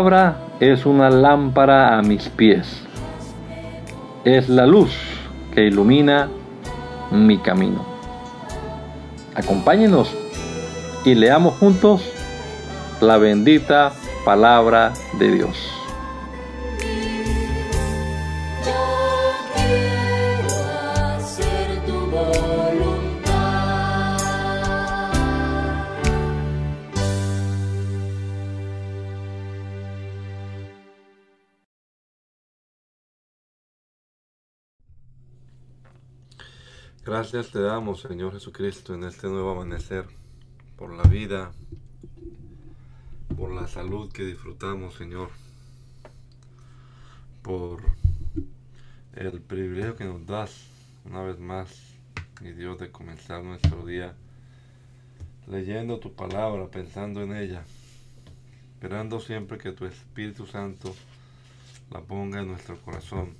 Palabra es una lámpara a mis pies. Es la luz que ilumina mi camino. Acompáñenos y leamos juntos la bendita palabra de Dios. Gracias te damos, Señor Jesucristo, en este nuevo amanecer, por la vida, por la salud que disfrutamos, Señor, por el privilegio que nos das una vez más, mi Dios, de comenzar nuestro día leyendo tu palabra, pensando en ella, esperando siempre que tu Espíritu Santo la ponga en nuestro corazón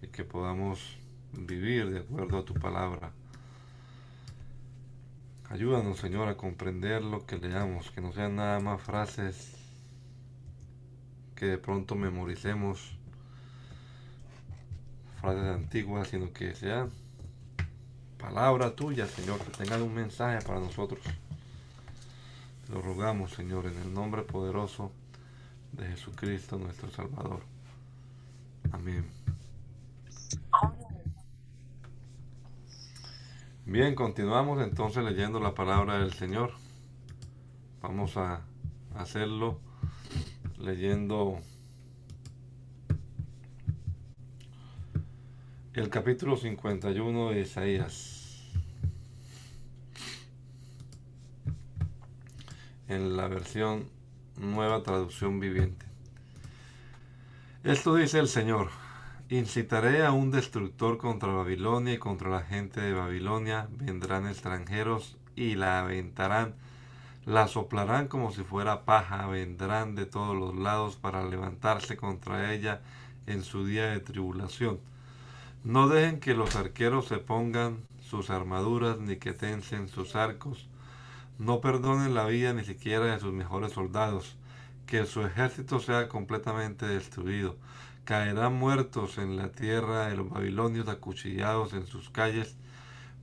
y que podamos vivir de acuerdo a tu palabra. Ayúdanos, Señor, a comprender lo que leamos, que no sean nada más frases que de pronto memoricemos, frases antiguas, sino que sean palabra tuya, Señor, que tengan un mensaje para nosotros. Lo rogamos, Señor, en el nombre poderoso de Jesucristo, nuestro Salvador. Amén. Bien, continuamos entonces leyendo la palabra del Señor. Vamos a hacerlo leyendo el capítulo 51 de Isaías. En la versión nueva traducción viviente. Esto dice el Señor. Incitaré a un destructor contra Babilonia y contra la gente de Babilonia. Vendrán extranjeros y la aventarán. La soplarán como si fuera paja. Vendrán de todos los lados para levantarse contra ella en su día de tribulación. No dejen que los arqueros se pongan sus armaduras ni que tensen sus arcos. No perdonen la vida ni siquiera de sus mejores soldados. Que su ejército sea completamente destruido caerán muertos en la tierra de los babilonios acuchillados en sus calles,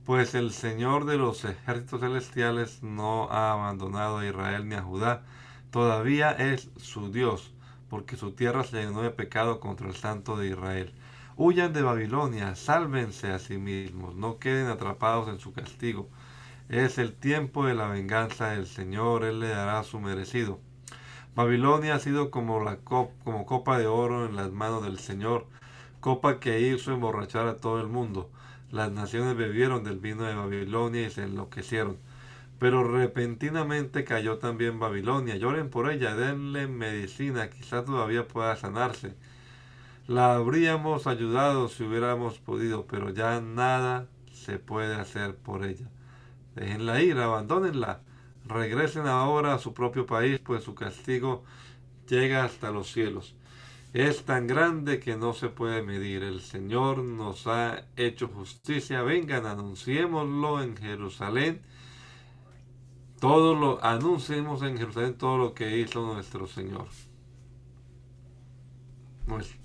pues el Señor de los ejércitos celestiales no ha abandonado a Israel ni a Judá, todavía es su Dios, porque su tierra se llenó de pecado contra el Santo de Israel. Huyan de Babilonia, sálvense a sí mismos, no queden atrapados en su castigo. Es el tiempo de la venganza del Señor, Él le dará su merecido. Babilonia ha sido como, la como copa de oro en las manos del Señor, copa que hizo emborrachar a todo el mundo. Las naciones bebieron del vino de Babilonia y se enloquecieron. Pero repentinamente cayó también Babilonia. Lloren por ella, denle medicina, quizá todavía pueda sanarse. La habríamos ayudado si hubiéramos podido, pero ya nada se puede hacer por ella. Déjenla ir, abandónenla regresen ahora a su propio país, pues su castigo llega hasta los cielos. Es tan grande que no se puede medir. El Señor nos ha hecho justicia. Vengan, anunciémoslo en Jerusalén. Todo lo anunciemos en Jerusalén todo lo que hizo nuestro Señor.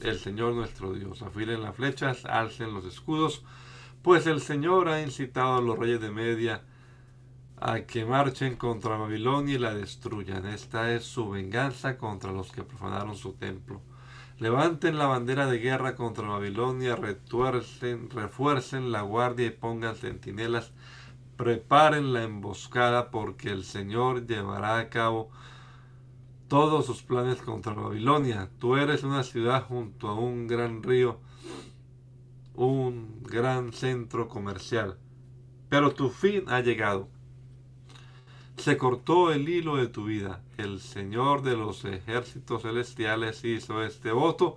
El Señor nuestro Dios. Afilen las flechas, alcen los escudos, pues el Señor ha incitado a los reyes de Media a que marchen contra Babilonia y la destruyan. Esta es su venganza contra los que profanaron su templo. Levanten la bandera de guerra contra Babilonia, retuercen, refuercen la guardia y pongan centinelas. Preparen la emboscada porque el Señor llevará a cabo todos sus planes contra Babilonia. Tú eres una ciudad junto a un gran río, un gran centro comercial. Pero tu fin ha llegado se cortó el hilo de tu vida. El Señor de los ejércitos celestiales hizo este voto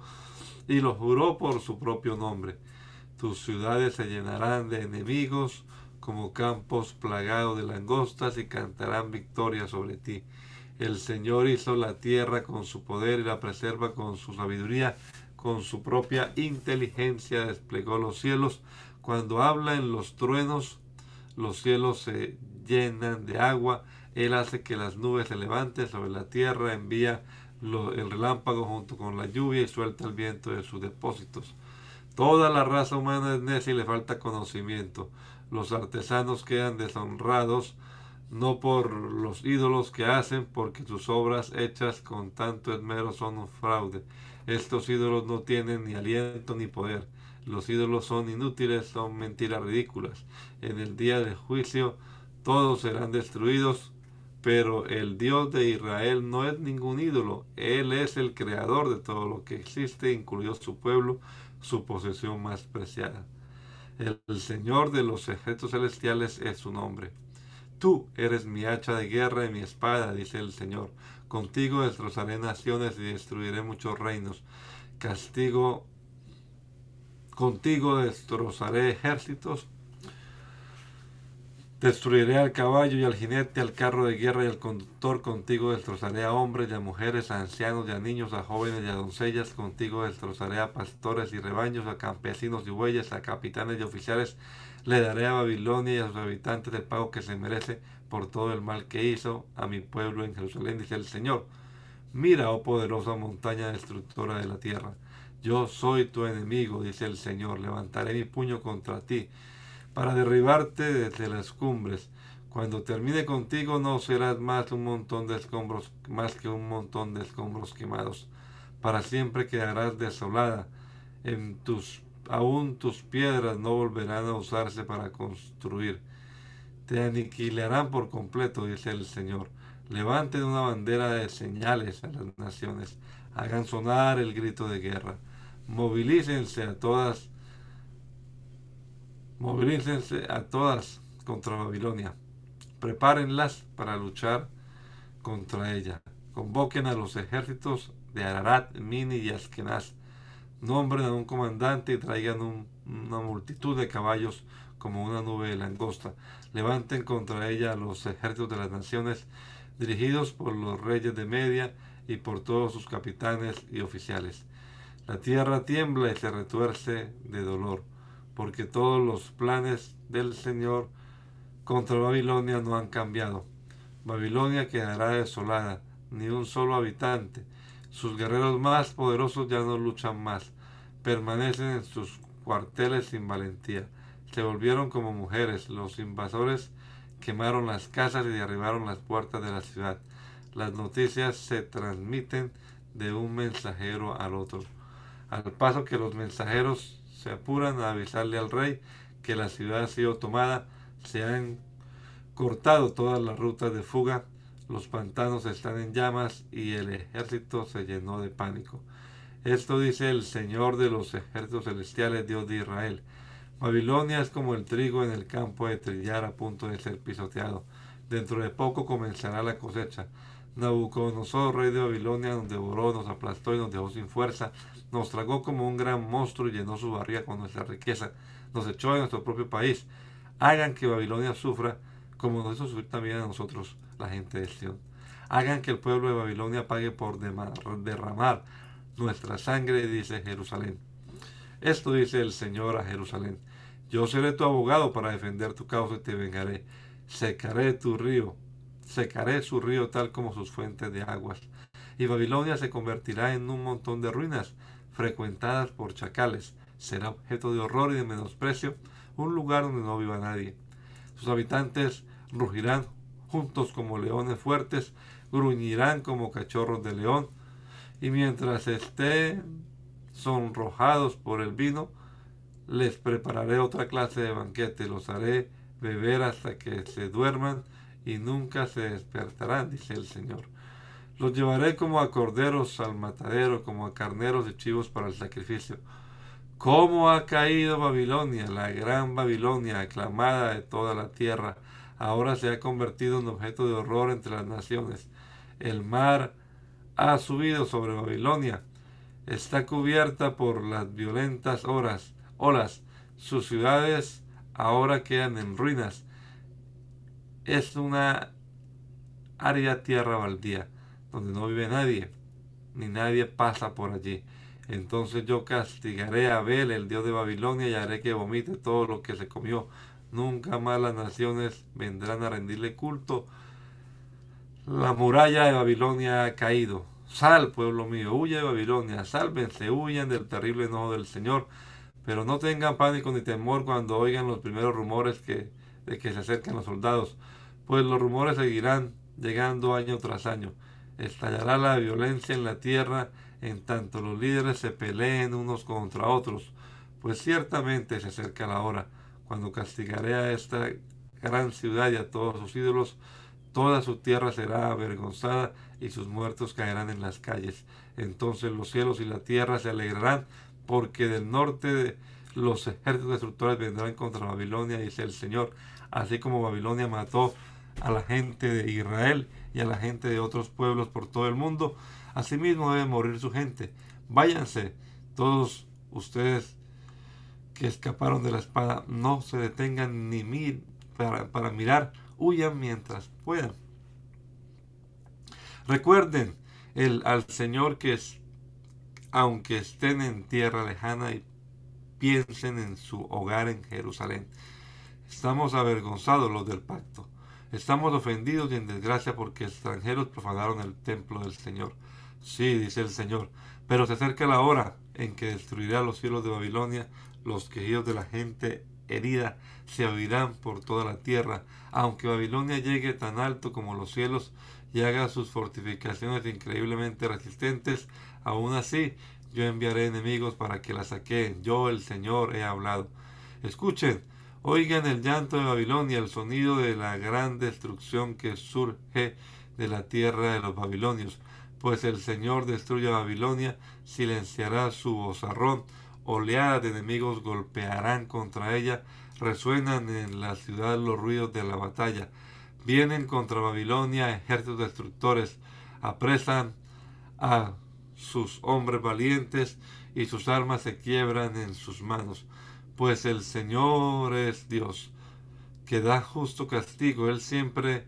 y lo juró por su propio nombre. Tus ciudades se llenarán de enemigos como campos plagados de langostas y cantarán victoria sobre ti. El Señor hizo la tierra con su poder y la preserva con su sabiduría, con su propia inteligencia desplegó los cielos. Cuando habla en los truenos, los cielos se llenan de agua, Él hace que las nubes se levanten sobre la tierra, envía el relámpago junto con la lluvia y suelta el viento de sus depósitos. Toda la raza humana es necia y le falta conocimiento. Los artesanos quedan deshonrados no por los ídolos que hacen, porque sus obras hechas con tanto esmero son un fraude. Estos ídolos no tienen ni aliento ni poder. Los ídolos son inútiles, son mentiras ridículas. En el día del juicio todos serán destruidos, pero el Dios de Israel no es ningún ídolo. Él es el creador de todo lo que existe, incluido su pueblo, su posesión más preciada. El Señor de los ejércitos celestiales es su nombre. Tú eres mi hacha de guerra y mi espada, dice el Señor. Contigo destrozaré naciones y destruiré muchos reinos. Castigo, contigo destrozaré ejércitos. Destruiré al caballo y al jinete, al carro de guerra y al conductor. Contigo destrozaré a hombres y a mujeres, a ancianos y a niños, a jóvenes y a doncellas. Contigo destrozaré a pastores y rebaños, a campesinos y bueyes, a capitanes y oficiales le daré a Babilonia y a sus habitantes el pago que se merece por todo el mal que hizo a mi pueblo en Jerusalén, dice el Señor. Mira, oh poderosa montaña destructora de la tierra. Yo soy tu enemigo, dice el Señor. Levantaré mi puño contra ti para derribarte desde las cumbres. Cuando termine contigo no serás más un montón de escombros, más que un montón de escombros quemados. Para siempre quedarás desolada en tus aún tus piedras no volverán a usarse para construir. Te aniquilarán por completo, dice el Señor. Levanten una bandera de señales a las naciones. Hagan sonar el grito de guerra. Movilícense a todas. Movilícense a todas contra Babilonia. Prepárenlas para luchar contra ella. Convoquen a los ejércitos de Ararat, Mini y Askenaz nombren a un comandante y traigan una multitud de caballos como una nube de langosta. Levanten contra ella a los ejércitos de las naciones, dirigidos por los reyes de Media y por todos sus capitanes y oficiales. La tierra tiembla y se retuerce de dolor, porque todos los planes del Señor contra Babilonia no han cambiado. Babilonia quedará desolada, ni un solo habitante, sus guerreros más poderosos ya no luchan más, permanecen en sus cuarteles sin valentía. Se volvieron como mujeres. Los invasores quemaron las casas y derribaron las puertas de la ciudad. Las noticias se transmiten de un mensajero al otro. Al paso que los mensajeros se apuran a avisarle al rey que la ciudad ha sido tomada, se han cortado todas las rutas de fuga los pantanos están en llamas y el ejército se llenó de pánico. Esto dice el Señor de los ejércitos celestiales, Dios de Israel. Babilonia es como el trigo en el campo de trillar a punto de ser pisoteado. Dentro de poco comenzará la cosecha. Nabucodonosor, rey de Babilonia, nos devoró, nos aplastó y nos dejó sin fuerza. Nos tragó como un gran monstruo y llenó su barriga con nuestra riqueza. Nos echó de nuestro propio país. Hagan que Babilonia sufra como nos hizo sufrir también a nosotros la gente de Sion. Hagan que el pueblo de Babilonia pague por derramar nuestra sangre, dice Jerusalén. Esto dice el Señor a Jerusalén. Yo seré tu abogado para defender tu causa y te vengaré. Secaré tu río, secaré su río tal como sus fuentes de aguas. Y Babilonia se convertirá en un montón de ruinas, frecuentadas por chacales. Será objeto de horror y de menosprecio, un lugar donde no viva nadie. Sus habitantes rugirán juntos como leones fuertes, gruñirán como cachorros de león, y mientras estén sonrojados por el vino, les prepararé otra clase de banquete, los haré beber hasta que se duerman y nunca se despertarán, dice el Señor. Los llevaré como a corderos al matadero, como a carneros y chivos para el sacrificio. ¿Cómo ha caído Babilonia, la gran Babilonia, aclamada de toda la tierra? ahora se ha convertido en objeto de horror entre las naciones. El mar ha subido sobre Babilonia, está cubierta por las violentas horas, olas. Sus ciudades ahora quedan en ruinas. Es una árida tierra baldía, donde no vive nadie, ni nadie pasa por allí. Entonces yo castigaré a Abel, el dios de Babilonia, y haré que vomite todo lo que se comió Nunca más las naciones vendrán a rendirle culto. La muralla de Babilonia ha caído, Sal, pueblo mío, huye de Babilonia, sálvense, huyan del terrible enojo del Señor, pero no tengan pánico ni temor cuando oigan los primeros rumores que, de que se acercan los soldados, pues los rumores seguirán llegando año tras año. Estallará la violencia en la tierra en tanto los líderes se peleen unos contra otros, pues ciertamente se acerca la hora cuando castigaré a esta gran ciudad y a todos sus ídolos, toda su tierra será avergonzada y sus muertos caerán en las calles. Entonces los cielos y la tierra se alegrarán, porque del norte los ejércitos destructores vendrán contra Babilonia, dice el Señor, así como Babilonia mató a la gente de Israel y a la gente de otros pueblos por todo el mundo, asimismo debe morir su gente. Váyanse, todos ustedes que escaparon de la espada, no se detengan ni mir para, mirar, huyan mientras puedan. Recuerden al Señor que es, aunque estén en tierra lejana y piensen en su hogar en Jerusalén. Estamos avergonzados los del pacto. Estamos ofendidos y en desgracia porque extranjeros profanaron el templo del Señor. Sí, dice el Señor, pero se acerca la hora en que destruirá los cielos de Babilonia, los quejidos de la gente herida se oirán por toda la tierra, aunque Babilonia llegue tan alto como los cielos y haga sus fortificaciones increíblemente resistentes, aún así yo enviaré enemigos para que la saqueen. Yo, el Señor, he hablado. Escuchen, oigan el llanto de Babilonia, el sonido de la gran destrucción que surge de la tierra de los babilonios. Pues el Señor destruye a Babilonia, silenciará su vozarrón, oleadas de enemigos golpearán contra ella, resuenan en la ciudad los ruidos de la batalla. Vienen contra Babilonia ejércitos destructores, apresan a sus hombres valientes y sus armas se quiebran en sus manos. Pues el Señor es Dios, que da justo castigo. Él siempre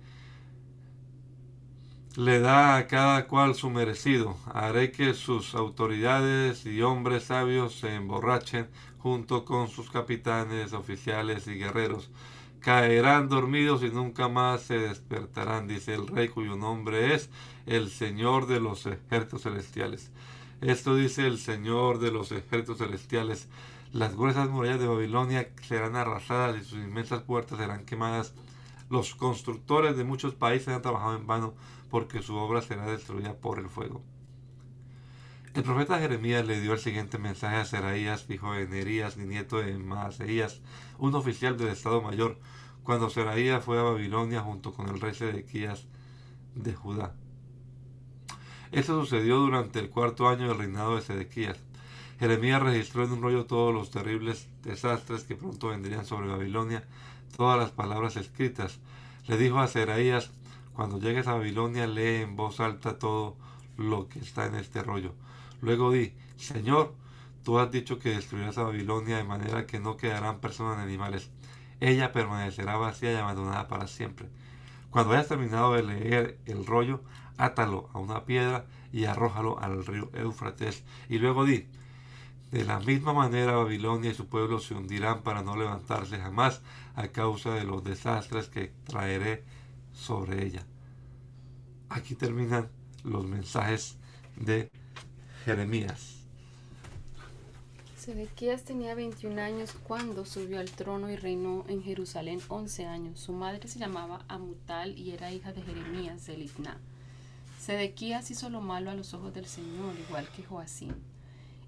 le da a cada cual su merecido. Haré que sus autoridades y hombres sabios se emborrachen junto con sus capitanes, oficiales y guerreros caerán dormidos y nunca más se despertarán, dice el rey cuyo nombre es el Señor de los ejércitos celestiales. Esto dice el Señor de los ejércitos celestiales. Las gruesas murallas de Babilonia serán arrasadas y sus inmensas puertas serán quemadas. Los constructores de muchos países han trabajado en vano porque su obra será destruida por el fuego. El profeta Jeremías le dio el siguiente mensaje a Seraías, hijo de Nerías, ni nieto de Maaseías, un oficial del Estado Mayor, cuando Seraías fue a Babilonia junto con el rey Sedequías de Judá. Esto sucedió durante el cuarto año del reinado de Sedequías. Jeremías registró en un rollo todos los terribles desastres que pronto vendrían sobre Babilonia, todas las palabras escritas. Le dijo a Seraías, cuando llegues a Babilonia lee en voz alta todo lo que está en este rollo. Luego di, Señor, tú has dicho que destruirás a Babilonia de manera que no quedarán personas ni animales. Ella permanecerá vacía y abandonada para siempre. Cuando hayas terminado de leer el rollo, átalo a una piedra y arrójalo al río Éufrates. Y luego di, de la misma manera Babilonia y su pueblo se hundirán para no levantarse jamás a causa de los desastres que traeré sobre ella. Aquí terminan los mensajes de Jeremías. Sedequías tenía 21 años cuando subió al trono y reinó en Jerusalén 11 años. Su madre se llamaba Amutal y era hija de Jeremías de Litna. Sedequías hizo lo malo a los ojos del Señor, igual que Joacín.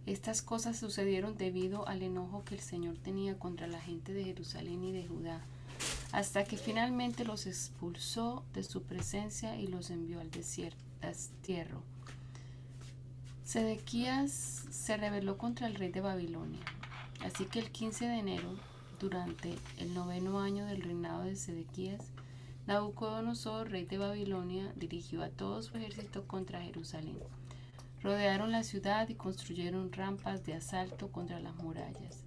Estas cosas sucedieron debido al enojo que el Señor tenía contra la gente de Jerusalén y de Judá, hasta que finalmente los expulsó de su presencia y los envió al desierto, destierro. Sedequías se rebeló contra el rey de Babilonia. Así que el 15 de enero, durante el noveno año del reinado de Sedequías, Nabucodonosor, rey de Babilonia, dirigió a todo su ejército contra Jerusalén. Rodearon la ciudad y construyeron rampas de asalto contra las murallas.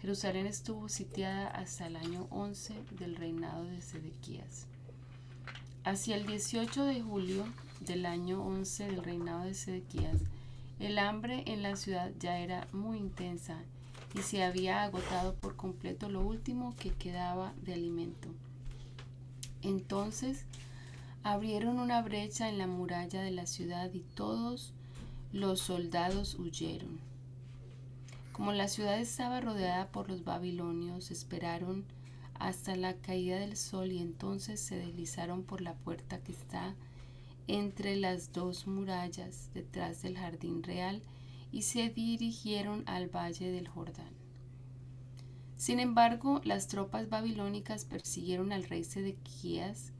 Jerusalén estuvo sitiada hasta el año 11 del reinado de Sedequías. Hacia el 18 de julio del año 11 del reinado de Sedequías, el hambre en la ciudad ya era muy intensa y se había agotado por completo lo último que quedaba de alimento. Entonces Abrieron una brecha en la muralla de la ciudad y todos los soldados huyeron. Como la ciudad estaba rodeada por los babilonios, esperaron hasta la caída del sol y entonces se deslizaron por la puerta que está entre las dos murallas detrás del jardín real y se dirigieron al valle del Jordán. Sin embargo, las tropas babilónicas persiguieron al rey Sedequías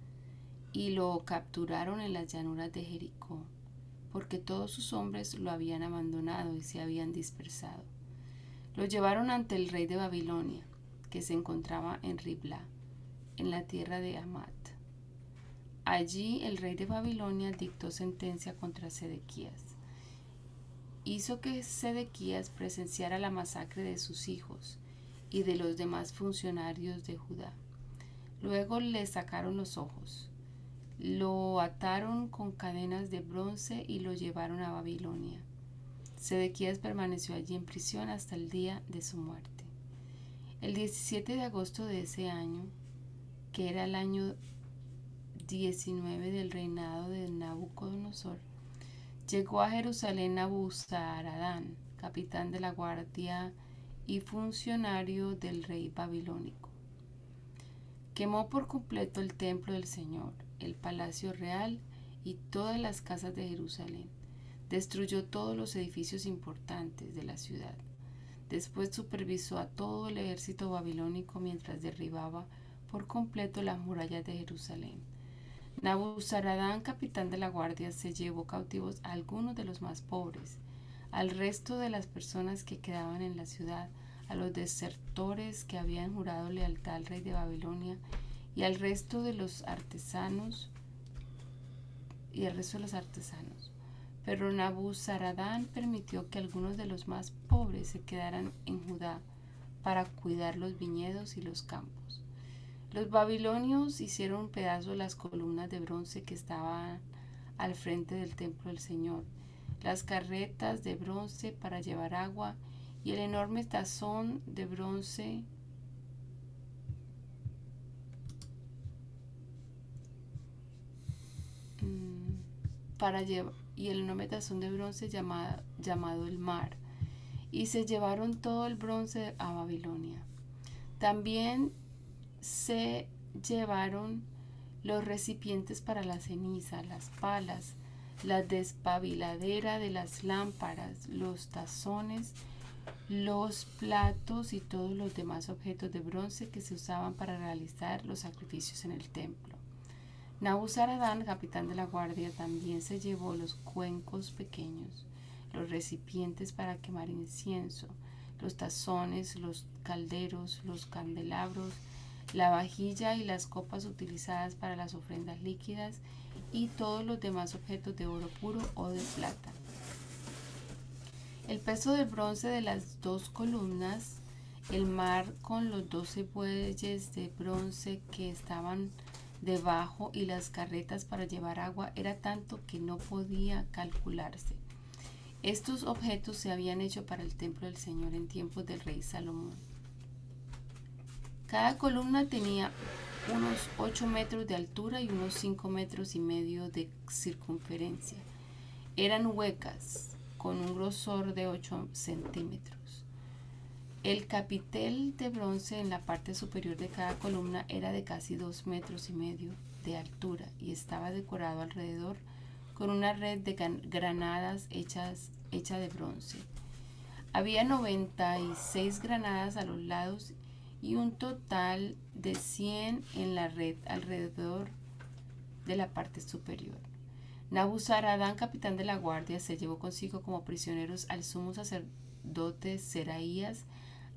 y lo capturaron en las llanuras de Jericó, porque todos sus hombres lo habían abandonado y se habían dispersado. Lo llevaron ante el rey de Babilonia, que se encontraba en Ribla, en la tierra de Amat. Allí el rey de Babilonia dictó sentencia contra Sedequías. Hizo que Sedequías presenciara la masacre de sus hijos y de los demás funcionarios de Judá. Luego le sacaron los ojos, lo ataron con cadenas de bronce y lo llevaron a Babilonia. Sedequías permaneció allí en prisión hasta el día de su muerte. El 17 de agosto de ese año, que era el año 19 del reinado de Nabucodonosor, llegó a Jerusalén Nabuzaradán, capitán de la guardia y funcionario del rey babilónico. Quemó por completo el templo del Señor, el palacio real y todas las casas de Jerusalén. Destruyó todos los edificios importantes de la ciudad. Después supervisó a todo el ejército babilónico mientras derribaba por completo las murallas de Jerusalén Nabuzaradán, capitán de la guardia, se llevó cautivos a algunos de los más pobres, al resto de las personas que quedaban en la ciudad, a los desertores que habían jurado lealtad al rey de Babilonia y al resto de los artesanos y al resto de los artesanos. Pero Nabuzaradán permitió que algunos de los más pobres se quedaran en Judá para cuidar los viñedos y los campos. Los babilonios hicieron pedazos las columnas de bronce que estaban al frente del templo del Señor, las carretas de bronce para llevar agua y el enorme tazón de bronce para llevar y el enorme tazón de bronce llamado el mar y se llevaron todo el bronce a Babilonia. También se llevaron los recipientes para la ceniza, las palas, la despabiladera de las lámparas, los tazones, los platos y todos los demás objetos de bronce que se usaban para realizar los sacrificios en el templo. Nabuzaradán, capitán de la guardia, también se llevó los cuencos pequeños, los recipientes para quemar incienso, los tazones, los calderos, los candelabros, la vajilla y las copas utilizadas para las ofrendas líquidas y todos los demás objetos de oro puro o de plata. El peso del bronce de las dos columnas, el mar con los doce bueyes de bronce que estaban debajo y las carretas para llevar agua era tanto que no podía calcularse. Estos objetos se habían hecho para el templo del Señor en tiempos del rey Salomón. Cada columna tenía unos 8 metros de altura y unos 5 metros y medio de circunferencia. Eran huecas, con un grosor de 8 centímetros. El capitel de bronce en la parte superior de cada columna era de casi 2 metros y medio de altura y estaba decorado alrededor con una red de granadas hechas, hecha de bronce. Había 96 granadas a los lados y un total de 100 en la red alrededor de la parte superior. Nabuzaradán, capitán de la guardia, se llevó consigo como prisioneros al sumo sacerdote Seraías,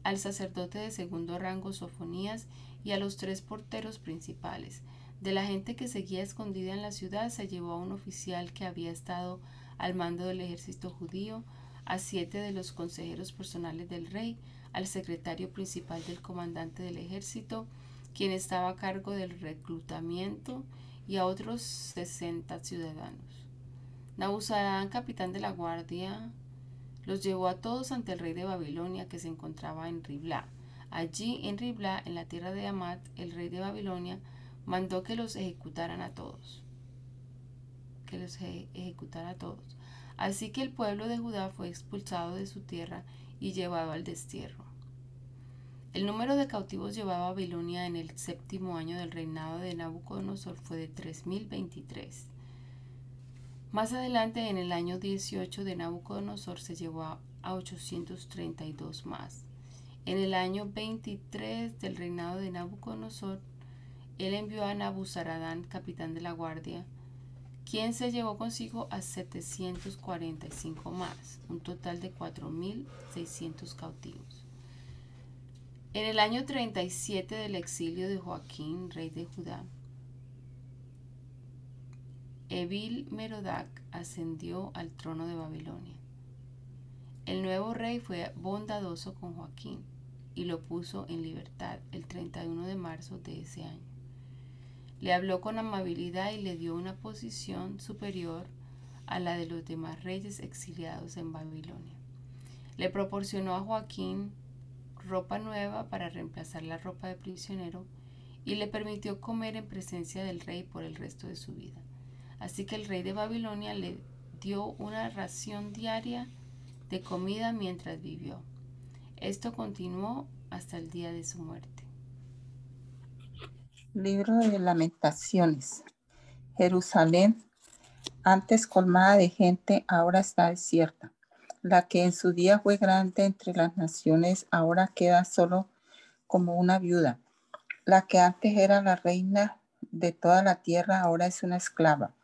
al sacerdote de segundo rango Sofonías y a los tres porteros principales. De la gente que seguía escondida en la ciudad se llevó a un oficial que había estado al mando del ejército judío, a siete de los consejeros personales del rey, al secretario principal del comandante del ejército, quien estaba a cargo del reclutamiento, y a otros 60 ciudadanos. Nabuzaradán, capitán de la guardia, los llevó a todos ante el rey de Babilonia que se encontraba en Ribla. Allí en Ribla, en la tierra de Amat, el rey de Babilonia mandó que los ejecutaran a todos. que los ejecutara a todos. Así que el pueblo de Judá fue expulsado de su tierra y llevado al destierro. El número de cautivos llevado a Babilonia en el séptimo año del reinado de Nabucodonosor fue de 3023. Más adelante, en el año 18 de Nabucodonosor, se llevó a 832 más. En el año 23 del reinado de Nabucodonosor, él envió a Nabuzaradán, capitán de la guardia, quien se llevó consigo a 745 más, un total de 4.600 cautivos. En el año 37 del exilio de Joaquín, rey de Judá, Evil Merodac ascendió al trono de Babilonia. El nuevo rey fue bondadoso con Joaquín y lo puso en libertad el 31 de marzo de ese año. Le habló con amabilidad y le dio una posición superior a la de los demás reyes exiliados en Babilonia. Le proporcionó a Joaquín ropa nueva para reemplazar la ropa de prisionero y le permitió comer en presencia del rey por el resto de su vida. Así que el rey de Babilonia le dio una ración diaria de comida mientras vivió. Esto continuó hasta el día de su muerte. Libro de Lamentaciones. Jerusalén, antes colmada de gente, ahora está desierta. La que en su día fue grande entre las naciones, ahora queda solo como una viuda. La que antes era la reina de toda la tierra, ahora es una esclava.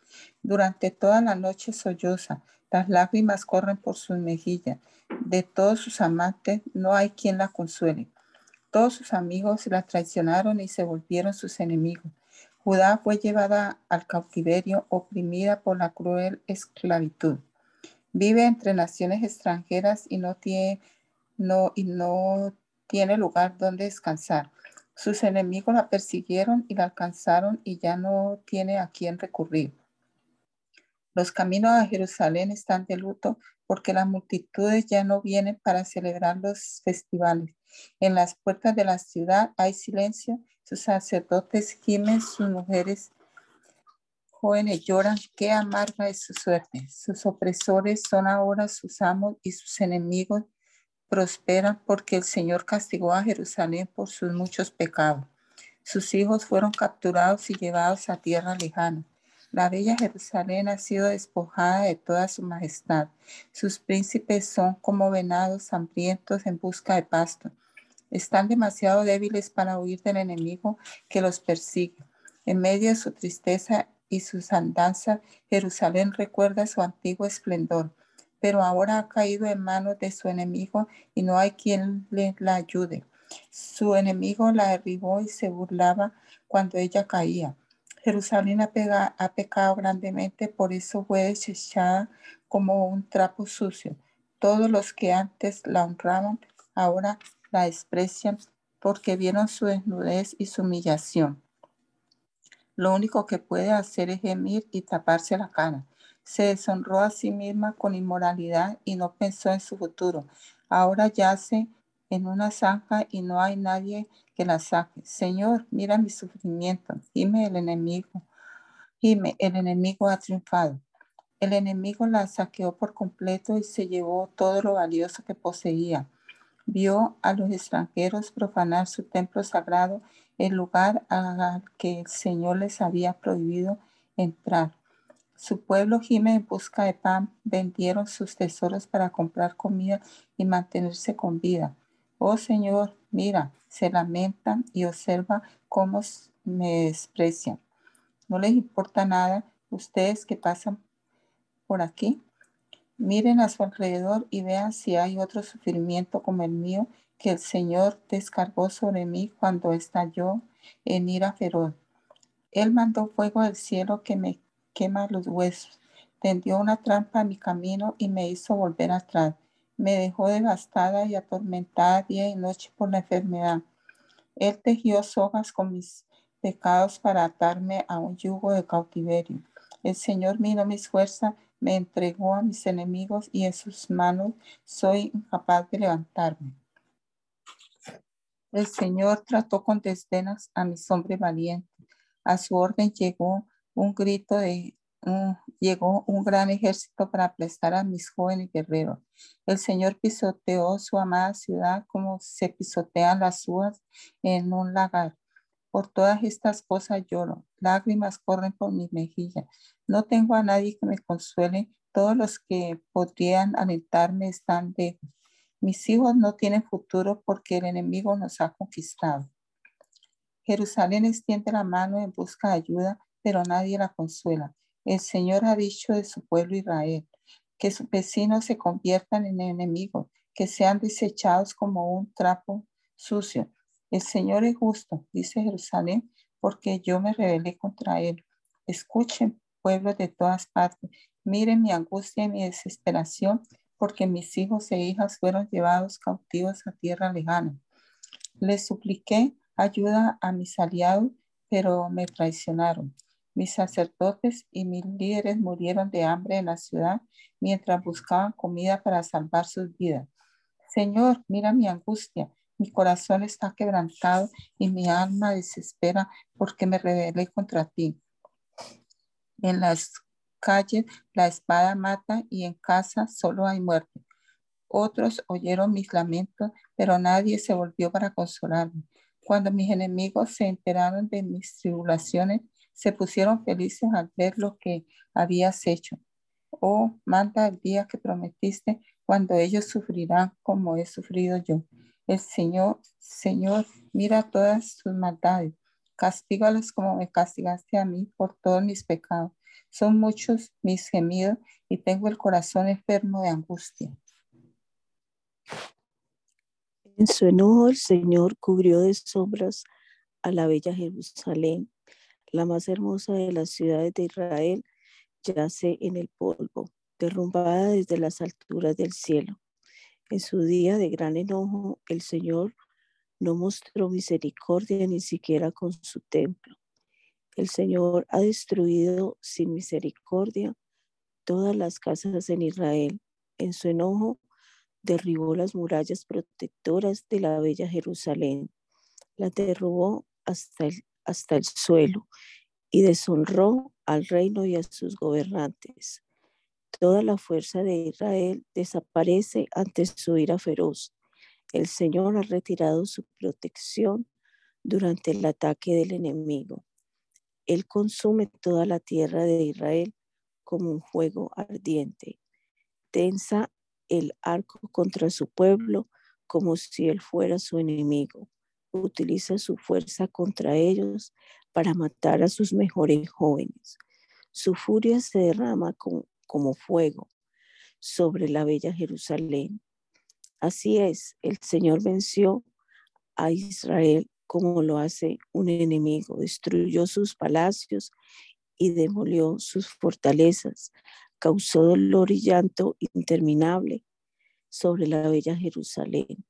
Durante toda la noche solloza, las lágrimas corren por sus mejillas. De todos sus amantes no hay quien la consuele. Todos sus amigos la traicionaron y se volvieron sus enemigos. Judá fue llevada al cautiverio, oprimida por la cruel esclavitud. Vive entre naciones extranjeras y no tiene, y no tiene lugar donde descansar. Sus enemigos la persiguieron y la alcanzaron y ya no tiene a quién recurrir. Los caminos a Jerusalén están de luto porque las multitudes ya no vienen para celebrar los festivales. En las puertas de la ciudad hay silencio, sus sacerdotes gimen, sus mujeres jóvenes lloran, qué amarga es su suerte. Sus opresores son ahora sus amos y sus enemigos prosperan porque el Señor castigó a Jerusalén por sus muchos pecados. Sus hijos fueron capturados y llevados a tierra lejana. La bella Jerusalén ha sido despojada de toda su majestad. Sus príncipes son como venados hambrientos en busca de pasto. Están demasiado débiles para huir del enemigo que los persigue. En medio de su tristeza y sus andanzas, Jerusalén recuerda su antiguo esplendor, pero ahora ha caído en manos de su enemigo y no hay quien le la ayude. Su enemigo la derribó y se burlaba cuando ella caía. Jerusalén ha, pecado grandemente, por eso fue desechada como un trapo sucio. Todos los que antes la honraban, ahora la desprecian porque vieron su desnudez y su humillación. Lo único que puede hacer es gemir y taparse la cara. Se deshonró a sí misma con inmoralidad y no pensó en su futuro. Ahora yace en una zanja y no hay nadie que la saque. Señor, mira mi sufrimiento. Dime el enemigo. Dime, el enemigo ha triunfado. El enemigo la saqueó por completo y se llevó todo lo valioso que poseía. Vio a los extranjeros profanar su templo sagrado el lugar al que el Señor les había prohibido entrar. Su pueblo gime en busca de pan, vendieron sus tesoros para comprar comida y mantenerse con vida. Oh Señor, mira, se lamentan y observa cómo me desprecian. No les importa nada ustedes que pasan por aquí. Miren a su alrededor y vean si hay otro sufrimiento como el mío que el Señor descargó sobre mí cuando estalló en ira feroz. Él mandó fuego del cielo que me quema los huesos, tendió una trampa a mi camino y me hizo volver atrás. Me dejó devastada y atormentada día y noche por la enfermedad. Él tejió sogas con mis pecados para atarme a un yugo de cautiverio. El Señor miró mis fuerzas, me entregó a mis enemigos y en sus manos soy incapaz de levantarme. El Señor trató con desdenas a mis hombres valientes. A su orden llegó un grito de llegó un gran ejército para prestar a mis jóvenes guerreros. El Señor pisoteó su amada ciudad como se pisotean las uvas en un lagar. Por todas estas cosas lloro, lágrimas corren por mis mejillas. No tengo a nadie que me consuele, todos los que podrían alentarme están lejos. Mis hijos no tienen futuro porque el enemigo nos ha conquistado. Jerusalén extiende la mano en busca de ayuda, pero nadie la consuela. El Señor ha dicho de su pueblo Israel, que sus vecinos se conviertan en enemigos, que sean desechados como un trapo sucio. El Señor es justo, dice Jerusalén, porque yo me rebelé contra él. Escuchen, pueblos de todas partes, miren mi angustia y mi desesperación, porque mis hijos e hijas fueron llevados cautivos a tierra lejana. Les supliqué ayuda a mis aliados, pero me traicionaron. Mis sacerdotes y mis líderes murieron de hambre en la ciudad mientras buscaban comida para salvar sus vidas. Señor, mira mi angustia. Mi corazón está quebrantado y mi alma desespera porque me rebelé contra ti. En las calles la espada mata y en casa solo hay muerte. Otros oyeron mis lamentos, pero nadie se volvió para consolarme. Cuando mis enemigos se enteraron de mis tribulaciones, se pusieron felices al ver lo que habías hecho. Oh, manda el día que prometiste cuando ellos sufrirán como he sufrido yo. El Señor, Señor, mira todas sus maldades. Castígalos como me castigaste a mí por todos mis pecados. Son muchos mis gemidos y tengo el corazón enfermo de angustia. En su enojo el Señor cubrió de sombras a la bella Jerusalén la más hermosa de las ciudades de Israel, yace en el polvo, derrumbada desde las alturas del cielo. En su día de gran enojo, el Señor no mostró misericordia ni siquiera con su templo. El Señor ha destruido sin misericordia todas las casas en Israel. En su enojo, derribó las murallas protectoras de la bella Jerusalén. La derrubó hasta el hasta el suelo y deshonró al reino y a sus gobernantes. Toda la fuerza de Israel desaparece ante su ira feroz. El Señor ha retirado su protección durante el ataque del enemigo. Él consume toda la tierra de Israel como un fuego ardiente. Tensa el arco contra su pueblo como si él fuera su enemigo utiliza su fuerza contra ellos para matar a sus mejores jóvenes. Su furia se derrama como fuego sobre la bella Jerusalén. Así es, el Señor venció a Israel como lo hace un enemigo, destruyó sus palacios y demolió sus fortalezas, causó dolor y llanto interminable sobre la bella Jerusalén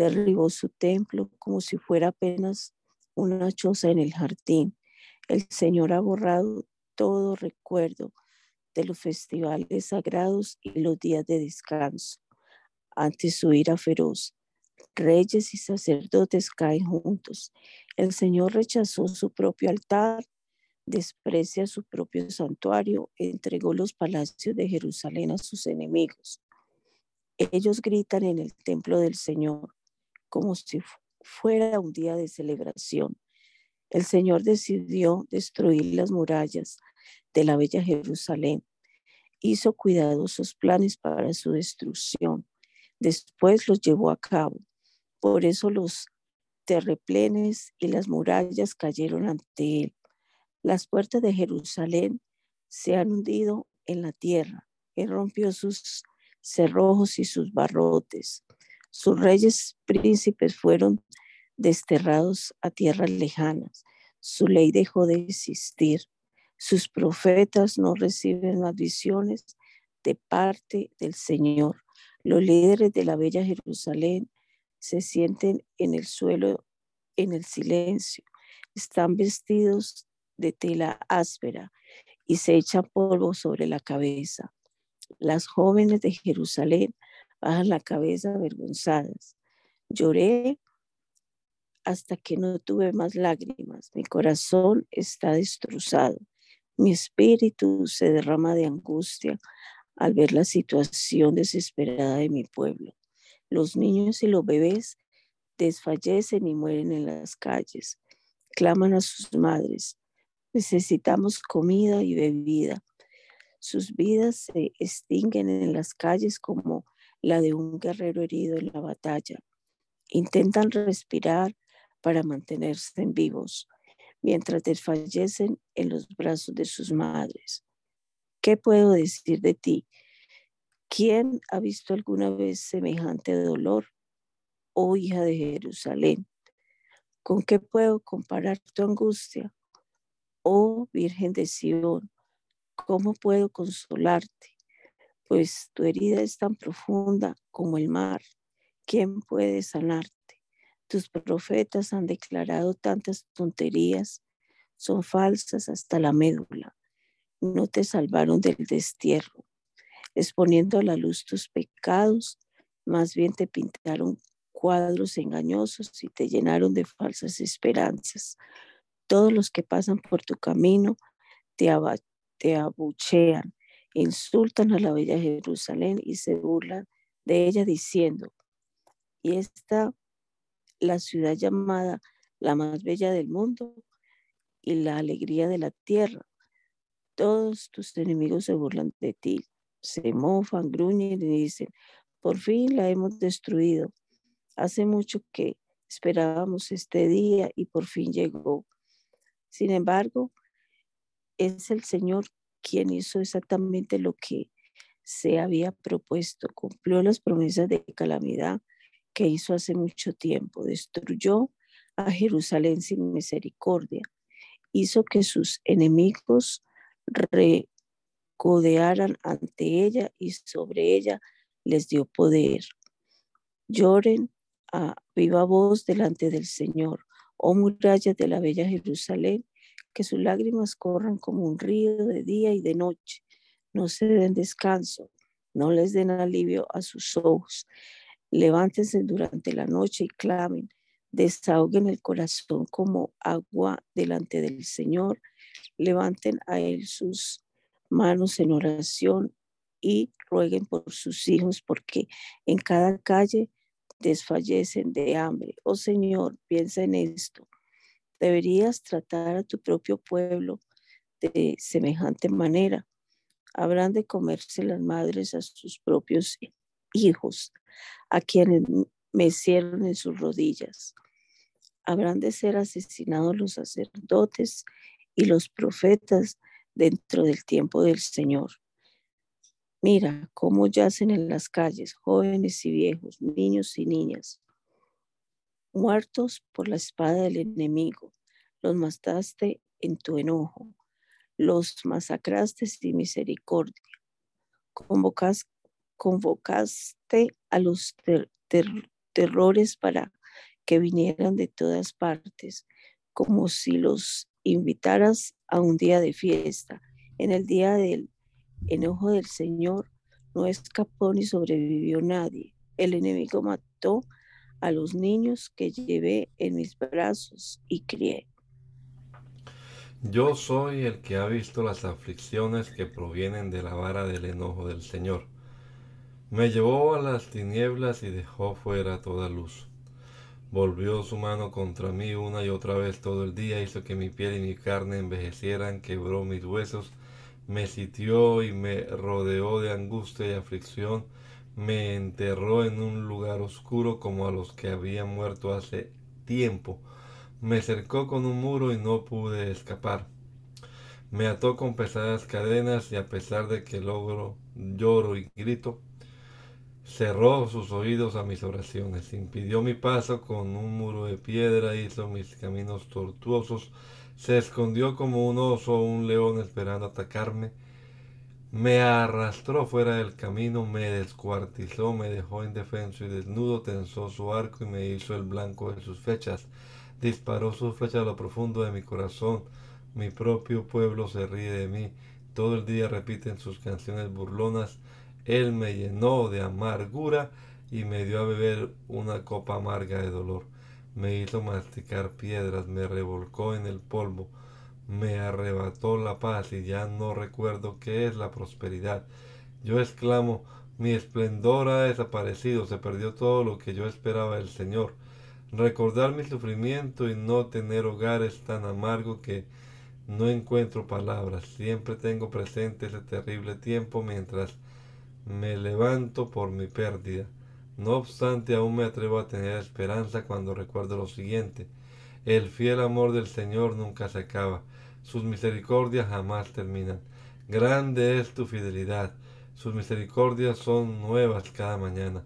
derribó su templo como si fuera apenas una choza en el jardín. El Señor ha borrado todo recuerdo de los festivales sagrados y los días de descanso. Ante su ira feroz, reyes y sacerdotes caen juntos. El Señor rechazó su propio altar, desprecia su propio santuario, entregó los palacios de Jerusalén a sus enemigos. Ellos gritan en el templo del Señor, como si fuera un día de celebración. El Señor decidió destruir las murallas de la bella Jerusalén. Hizo cuidadosos planes para su destrucción. Después los llevó a cabo. Por eso los terreplenes y las murallas cayeron ante él. Las puertas de Jerusalén se han hundido en la tierra. Él rompió sus cerrojos y sus barrotes. Sus reyes príncipes fueron desterrados a tierras lejanas. Su ley dejó de existir. Sus profetas no reciben más visiones de parte del Señor. Los líderes de la bella Jerusalén se sienten en el suelo en el silencio. Están vestidos de tela áspera y se echan polvo sobre la cabeza. Las jóvenes de Jerusalén bajan la cabeza avergonzadas. Lloré hasta que no tuve más lágrimas. Mi corazón está destrozado. Mi espíritu se derrama de angustia al ver la situación desesperada de mi pueblo. Los niños y los bebés desfallecen y mueren en las calles. Claman a sus madres. Necesitamos comida y bebida. Sus vidas se extinguen en las calles como la de un guerrero herido en la batalla. Intentan respirar para mantenerse en vivos mientras desfallecen en los brazos de sus madres. ¿Qué puedo decir de ti? ¿Quién ha visto alguna vez semejante dolor, oh hija de Jerusalén? ¿Con qué puedo comparar tu angustia, oh Virgen de Sion? ¿Cómo puedo consolarte? Pues tu herida es tan profunda como el mar. ¿Quién puede sanarte? Tus profetas han declarado tantas tonterías, son falsas hasta la médula. No te salvaron del destierro, exponiendo a la luz tus pecados, más bien te pintaron cuadros engañosos y te llenaron de falsas esperanzas. Todos los que pasan por tu camino te, te abuchean, insultan a la bella Jerusalén y se burlan de ella diciendo, y esta la ciudad llamada la más bella del mundo y la alegría de la tierra. Todos tus enemigos se burlan de ti, se mofan, gruñen y dicen, por fin la hemos destruido. Hace mucho que esperábamos este día y por fin llegó. Sin embargo, es el Señor quien hizo exactamente lo que se había propuesto, cumplió las promesas de calamidad que hizo hace mucho tiempo. Destruyó a Jerusalén sin misericordia. Hizo que sus enemigos recodearan ante ella y sobre ella les dio poder. Lloren a viva voz delante del Señor, oh murallas de la bella Jerusalén, que sus lágrimas corran como un río de día y de noche. No se den descanso, no les den alivio a sus ojos. Levántense durante la noche y clamen, desahoguen el corazón como agua delante del Señor, levanten a Él sus manos en oración y rueguen por sus hijos, porque en cada calle desfallecen de hambre. Oh Señor, piensa en esto. Deberías tratar a tu propio pueblo de semejante manera. Habrán de comerse las madres a sus propios hijos a quienes mecieron en sus rodillas. Habrán de ser asesinados los sacerdotes y los profetas dentro del tiempo del Señor. Mira cómo yacen en las calles jóvenes y viejos, niños y niñas, muertos por la espada del enemigo. Los mataste en tu enojo, los masacraste sin misericordia. Convocas, convocaste a los terrores para que vinieran de todas partes, como si los invitaras a un día de fiesta. En el día del enojo del Señor no escapó ni sobrevivió nadie. El enemigo mató a los niños que llevé en mis brazos y crié. Yo soy el que ha visto las aflicciones que provienen de la vara del enojo del Señor. Me llevó a las tinieblas y dejó fuera toda luz. Volvió su mano contra mí una y otra vez todo el día, hizo que mi piel y mi carne envejecieran, quebró mis huesos, me sitió y me rodeó de angustia y aflicción, me enterró en un lugar oscuro como a los que habían muerto hace tiempo, me cercó con un muro y no pude escapar. Me ató con pesadas cadenas y a pesar de que logro lloro y grito, cerró sus oídos a mis oraciones, impidió mi paso con un muro de piedra, hizo mis caminos tortuosos, se escondió como un oso o un león esperando atacarme, me arrastró fuera del camino, me descuartizó, me dejó indefenso y desnudo, tensó su arco y me hizo el blanco de sus flechas, disparó sus flechas a lo profundo de mi corazón, mi propio pueblo se ríe de mí, todo el día repiten sus canciones burlonas, él me llenó de amargura y me dio a beber una copa amarga de dolor. Me hizo masticar piedras, me revolcó en el polvo, me arrebató la paz y ya no recuerdo qué es la prosperidad. Yo exclamo, mi esplendor ha desaparecido, se perdió todo lo que yo esperaba del Señor. Recordar mi sufrimiento y no tener hogar es tan amargo que no encuentro palabras. Siempre tengo presente ese terrible tiempo mientras me levanto por mi pérdida. No obstante, aún me atrevo a tener esperanza cuando recuerdo lo siguiente. El fiel amor del Señor nunca se acaba. Sus misericordias jamás terminan. Grande es tu fidelidad. Sus misericordias son nuevas cada mañana.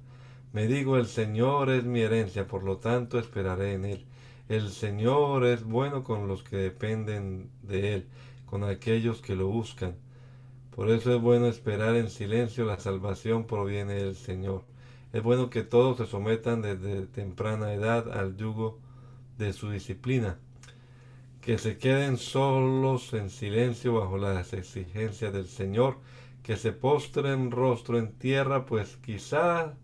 Me digo, el Señor es mi herencia, por lo tanto esperaré en Él. El Señor es bueno con los que dependen de Él, con aquellos que lo buscan. Por eso es bueno esperar en silencio, la salvación proviene del Señor. Es bueno que todos se sometan desde temprana edad al yugo de su disciplina, que se queden solos en silencio bajo las exigencias del Señor, que se postren rostro en tierra, pues quizá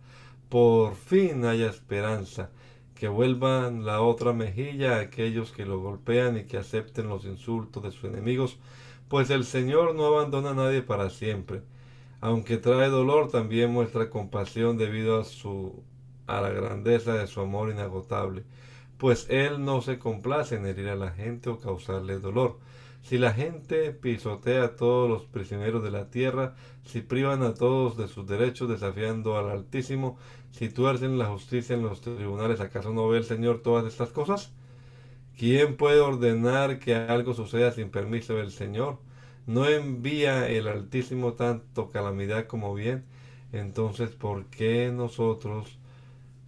por fin haya esperanza, que vuelvan la otra mejilla a aquellos que lo golpean y que acepten los insultos de sus enemigos, pues el Señor no abandona a nadie para siempre. Aunque trae dolor, también muestra compasión debido a su a la grandeza de su amor inagotable, pues él no se complace en herir a la gente o causarle dolor. Si la gente pisotea a todos los prisioneros de la tierra, si privan a todos de sus derechos desafiando al Altísimo, si tuercen la justicia en los tribunales, ¿acaso no ve el Señor todas estas cosas? ¿Quién puede ordenar que algo suceda sin permiso del Señor? ¿No envía el Altísimo tanto calamidad como bien? Entonces, ¿por qué nosotros,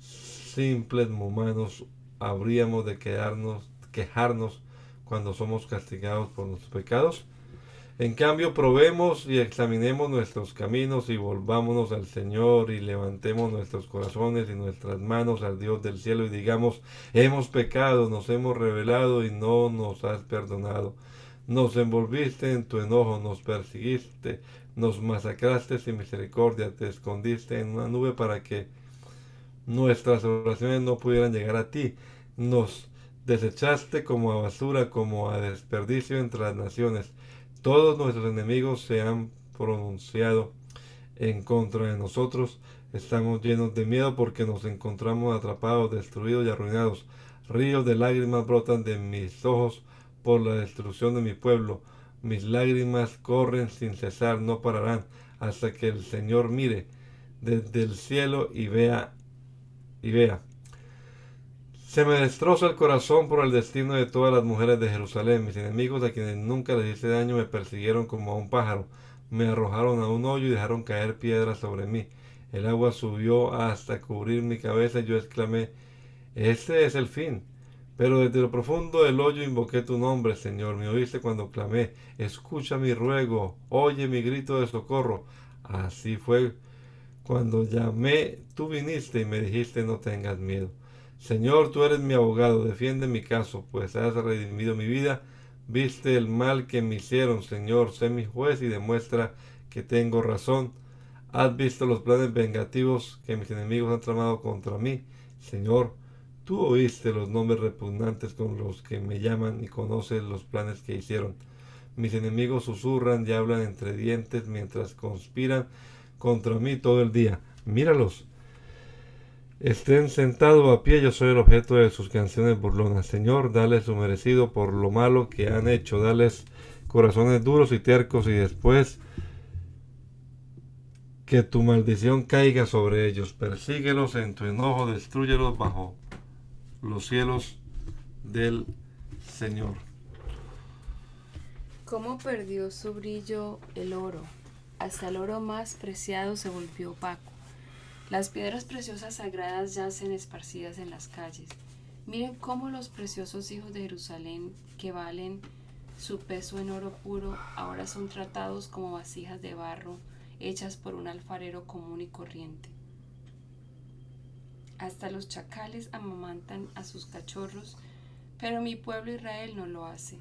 simples humanos, habríamos de quedarnos, quejarnos cuando somos castigados por nuestros pecados? En cambio, probemos y examinemos nuestros caminos y volvámonos al Señor y levantemos nuestros corazones y nuestras manos al Dios del cielo y digamos, hemos pecado, nos hemos revelado y no nos has perdonado. Nos envolviste en tu enojo, nos persiguiste, nos masacraste sin misericordia, te escondiste en una nube para que nuestras oraciones no pudieran llegar a ti. Nos desechaste como a basura, como a desperdicio entre las naciones todos nuestros enemigos se han pronunciado en contra de nosotros. Estamos llenos de miedo porque nos encontramos atrapados, destruidos y arruinados. Ríos de lágrimas brotan de mis ojos por la destrucción de mi pueblo. Mis lágrimas corren sin cesar, no pararán, hasta que el Señor mire desde el cielo y vea y vea se me destroza el corazón por el destino de todas las mujeres de Jerusalén. Mis enemigos, a quienes nunca les hice daño, me persiguieron como a un pájaro. Me arrojaron a un hoyo y dejaron caer piedras sobre mí. El agua subió hasta cubrir mi cabeza y yo exclamé, Este es el fin. Pero desde lo profundo del hoyo invoqué tu nombre, Señor. Me oíste cuando clamé. Escucha mi ruego. Oye mi grito de socorro. Así fue. Cuando llamé, tú viniste y me dijiste, no tengas miedo. Señor, tú eres mi abogado, defiende mi caso, pues has redimido mi vida. Viste el mal que me hicieron, Señor, sé mi juez y demuestra que tengo razón. Has visto los planes vengativos que mis enemigos han tramado contra mí. Señor, tú oíste los nombres repugnantes con los que me llaman y conoces los planes que hicieron. Mis enemigos susurran y hablan entre dientes mientras conspiran contra mí todo el día. Míralos, Estén sentados a pie, yo soy el objeto de sus canciones burlonas. Señor, dale su merecido por lo malo que han hecho. Dales corazones duros y tercos y después que tu maldición caiga sobre ellos. Persíguelos en tu enojo, destruyelos bajo los cielos del Señor. ¿Cómo perdió su brillo el oro? Hasta el oro más preciado se volvió opaco. Las piedras preciosas sagradas yacen esparcidas en las calles. Miren cómo los preciosos hijos de Jerusalén, que valen su peso en oro puro, ahora son tratados como vasijas de barro hechas por un alfarero común y corriente. Hasta los chacales amamantan a sus cachorros, pero mi pueblo Israel no lo hace.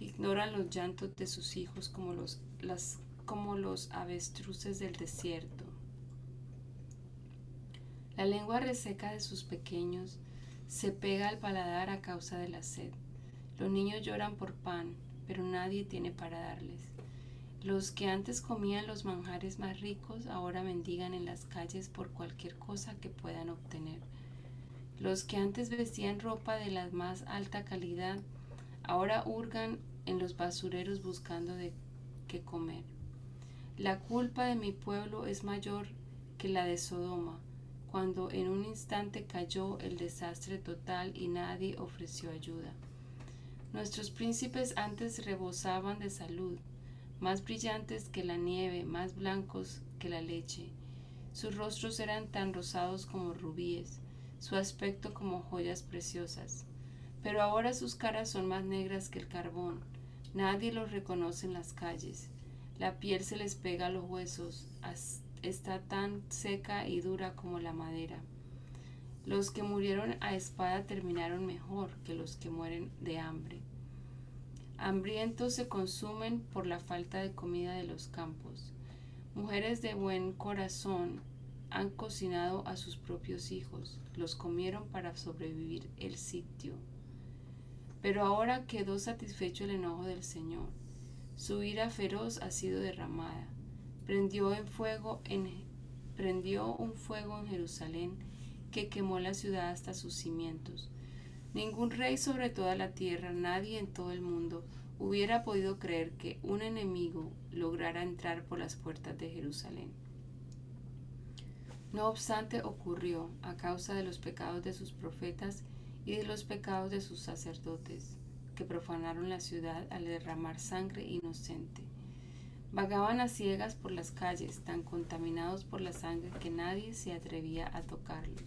Ignoran los llantos de sus hijos como los, las, como los avestruces del desierto. La lengua reseca de sus pequeños se pega al paladar a causa de la sed. Los niños lloran por pan, pero nadie tiene para darles. Los que antes comían los manjares más ricos ahora mendigan en las calles por cualquier cosa que puedan obtener. Los que antes vestían ropa de la más alta calidad ahora hurgan en los basureros buscando de qué comer. La culpa de mi pueblo es mayor que la de Sodoma, cuando en un instante cayó el desastre total y nadie ofreció ayuda. Nuestros príncipes antes rebosaban de salud, más brillantes que la nieve, más blancos que la leche. Sus rostros eran tan rosados como rubíes, su aspecto como joyas preciosas. Pero ahora sus caras son más negras que el carbón, nadie los reconoce en las calles. La piel se les pega a los huesos, está tan seca y dura como la madera. Los que murieron a espada terminaron mejor que los que mueren de hambre. Hambrientos se consumen por la falta de comida de los campos. Mujeres de buen corazón han cocinado a sus propios hijos, los comieron para sobrevivir el sitio. Pero ahora quedó satisfecho el enojo del Señor. Su ira feroz ha sido derramada prendió, en fuego en, prendió un fuego en Jerusalén que quemó la ciudad hasta sus cimientos. Ningún rey sobre toda la tierra, nadie en todo el mundo, hubiera podido creer que un enemigo lograra entrar por las puertas de Jerusalén. No obstante, ocurrió a causa de los pecados de sus profetas y de los pecados de sus sacerdotes, que profanaron la ciudad al derramar sangre inocente. Vagaban a ciegas por las calles, tan contaminados por la sangre que nadie se atrevía a tocarlos.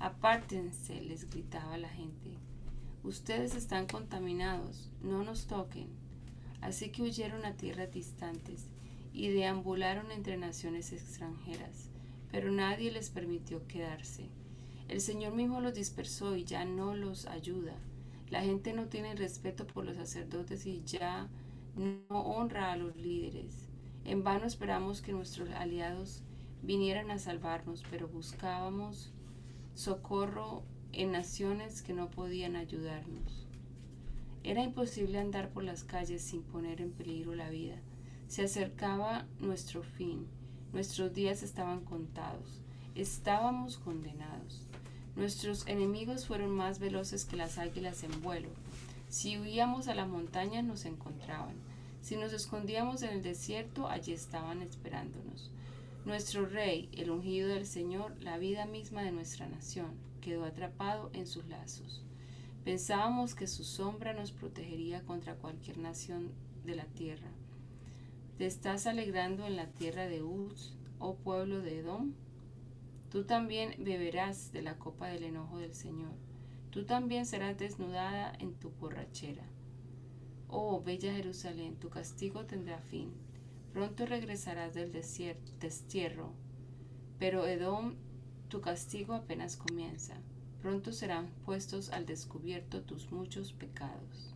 Apártense, les gritaba la gente. Ustedes están contaminados, no nos toquen. Así que huyeron a tierras distantes y deambularon entre naciones extranjeras, pero nadie les permitió quedarse. El Señor mismo los dispersó y ya no los ayuda. La gente no tiene respeto por los sacerdotes y ya no honra a los líderes. En vano esperamos que nuestros aliados vinieran a salvarnos, pero buscábamos socorro en naciones que no podían ayudarnos. Era imposible andar por las calles sin poner en peligro la vida. Se acercaba nuestro fin, nuestros días estaban contados, estábamos condenados. Nuestros enemigos fueron más veloces que las águilas en vuelo. Si huíamos a la montaña nos encontraban. Si nos escondíamos en el desierto, allí estaban esperándonos. Nuestro rey, el ungido del Señor, la vida misma de nuestra nación, quedó atrapado en sus lazos. Pensábamos que su sombra nos protegería contra cualquier nación de la tierra. ¿Te estás alegrando en la tierra de Uz, oh pueblo de Edom? Tú también beberás de la copa del enojo del Señor Tú también serás desnudada en tu borrachera. Oh, bella Jerusalén, tu castigo tendrá fin. Pronto regresarás del destierro. Pero Edom, tu castigo apenas comienza. Pronto serán puestos al descubierto tus muchos pecados.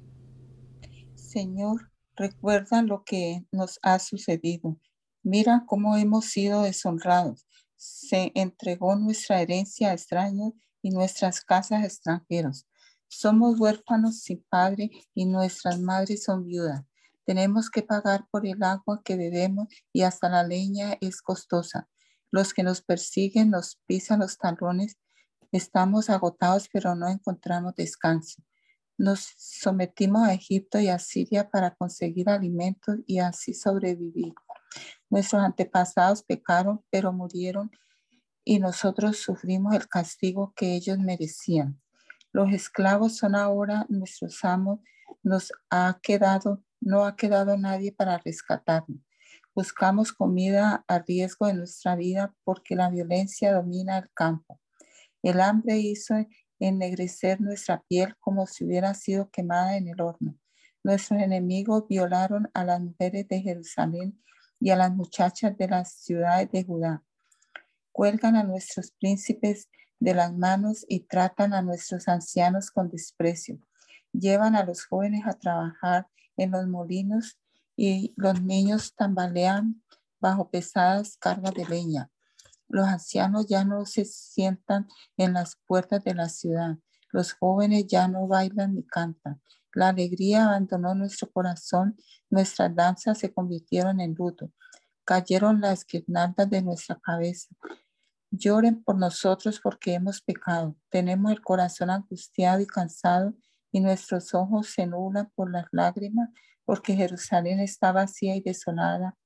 Señor, recuerda lo que nos ha sucedido. Mira cómo hemos sido deshonrados. Se entregó nuestra herencia a extraños y nuestras casas extranjeros. Somos huérfanos sin padre y nuestras madres son viudas. Tenemos que pagar por el agua que bebemos y hasta la leña es costosa. Los que nos persiguen nos pisan los talones. Estamos agotados, pero no encontramos descanso. Nos sometimos a Egipto y a Siria para conseguir alimentos y así sobrevivir. Nuestros antepasados pecaron, pero murieron y nosotros sufrimos el castigo que ellos merecían. Los esclavos son ahora nuestros amos, nos ha quedado, no ha quedado nadie para rescatarnos. Buscamos comida a riesgo de nuestra vida porque la violencia domina el campo. El hambre hizo ennegrecer nuestra piel como si hubiera sido quemada en el horno. Nuestros enemigos violaron a las mujeres de Jerusalén y a las muchachas de las ciudades de Judá cuelgan a nuestros príncipes de las manos y tratan a nuestros ancianos con desprecio. Llevan a los jóvenes a trabajar en los molinos y los niños tambalean bajo pesadas cargas de leña. Los ancianos ya no se sientan en las puertas de la ciudad. Los jóvenes ya no bailan ni cantan. La alegría abandonó nuestro corazón, nuestras danzas se convirtieron en luto, cayeron las guirnaldas de nuestra cabeza. Lloren por nosotros porque hemos pecado. Tenemos el corazón angustiado y cansado y nuestros ojos se nublan por las lágrimas porque Jerusalén está vacía y desolada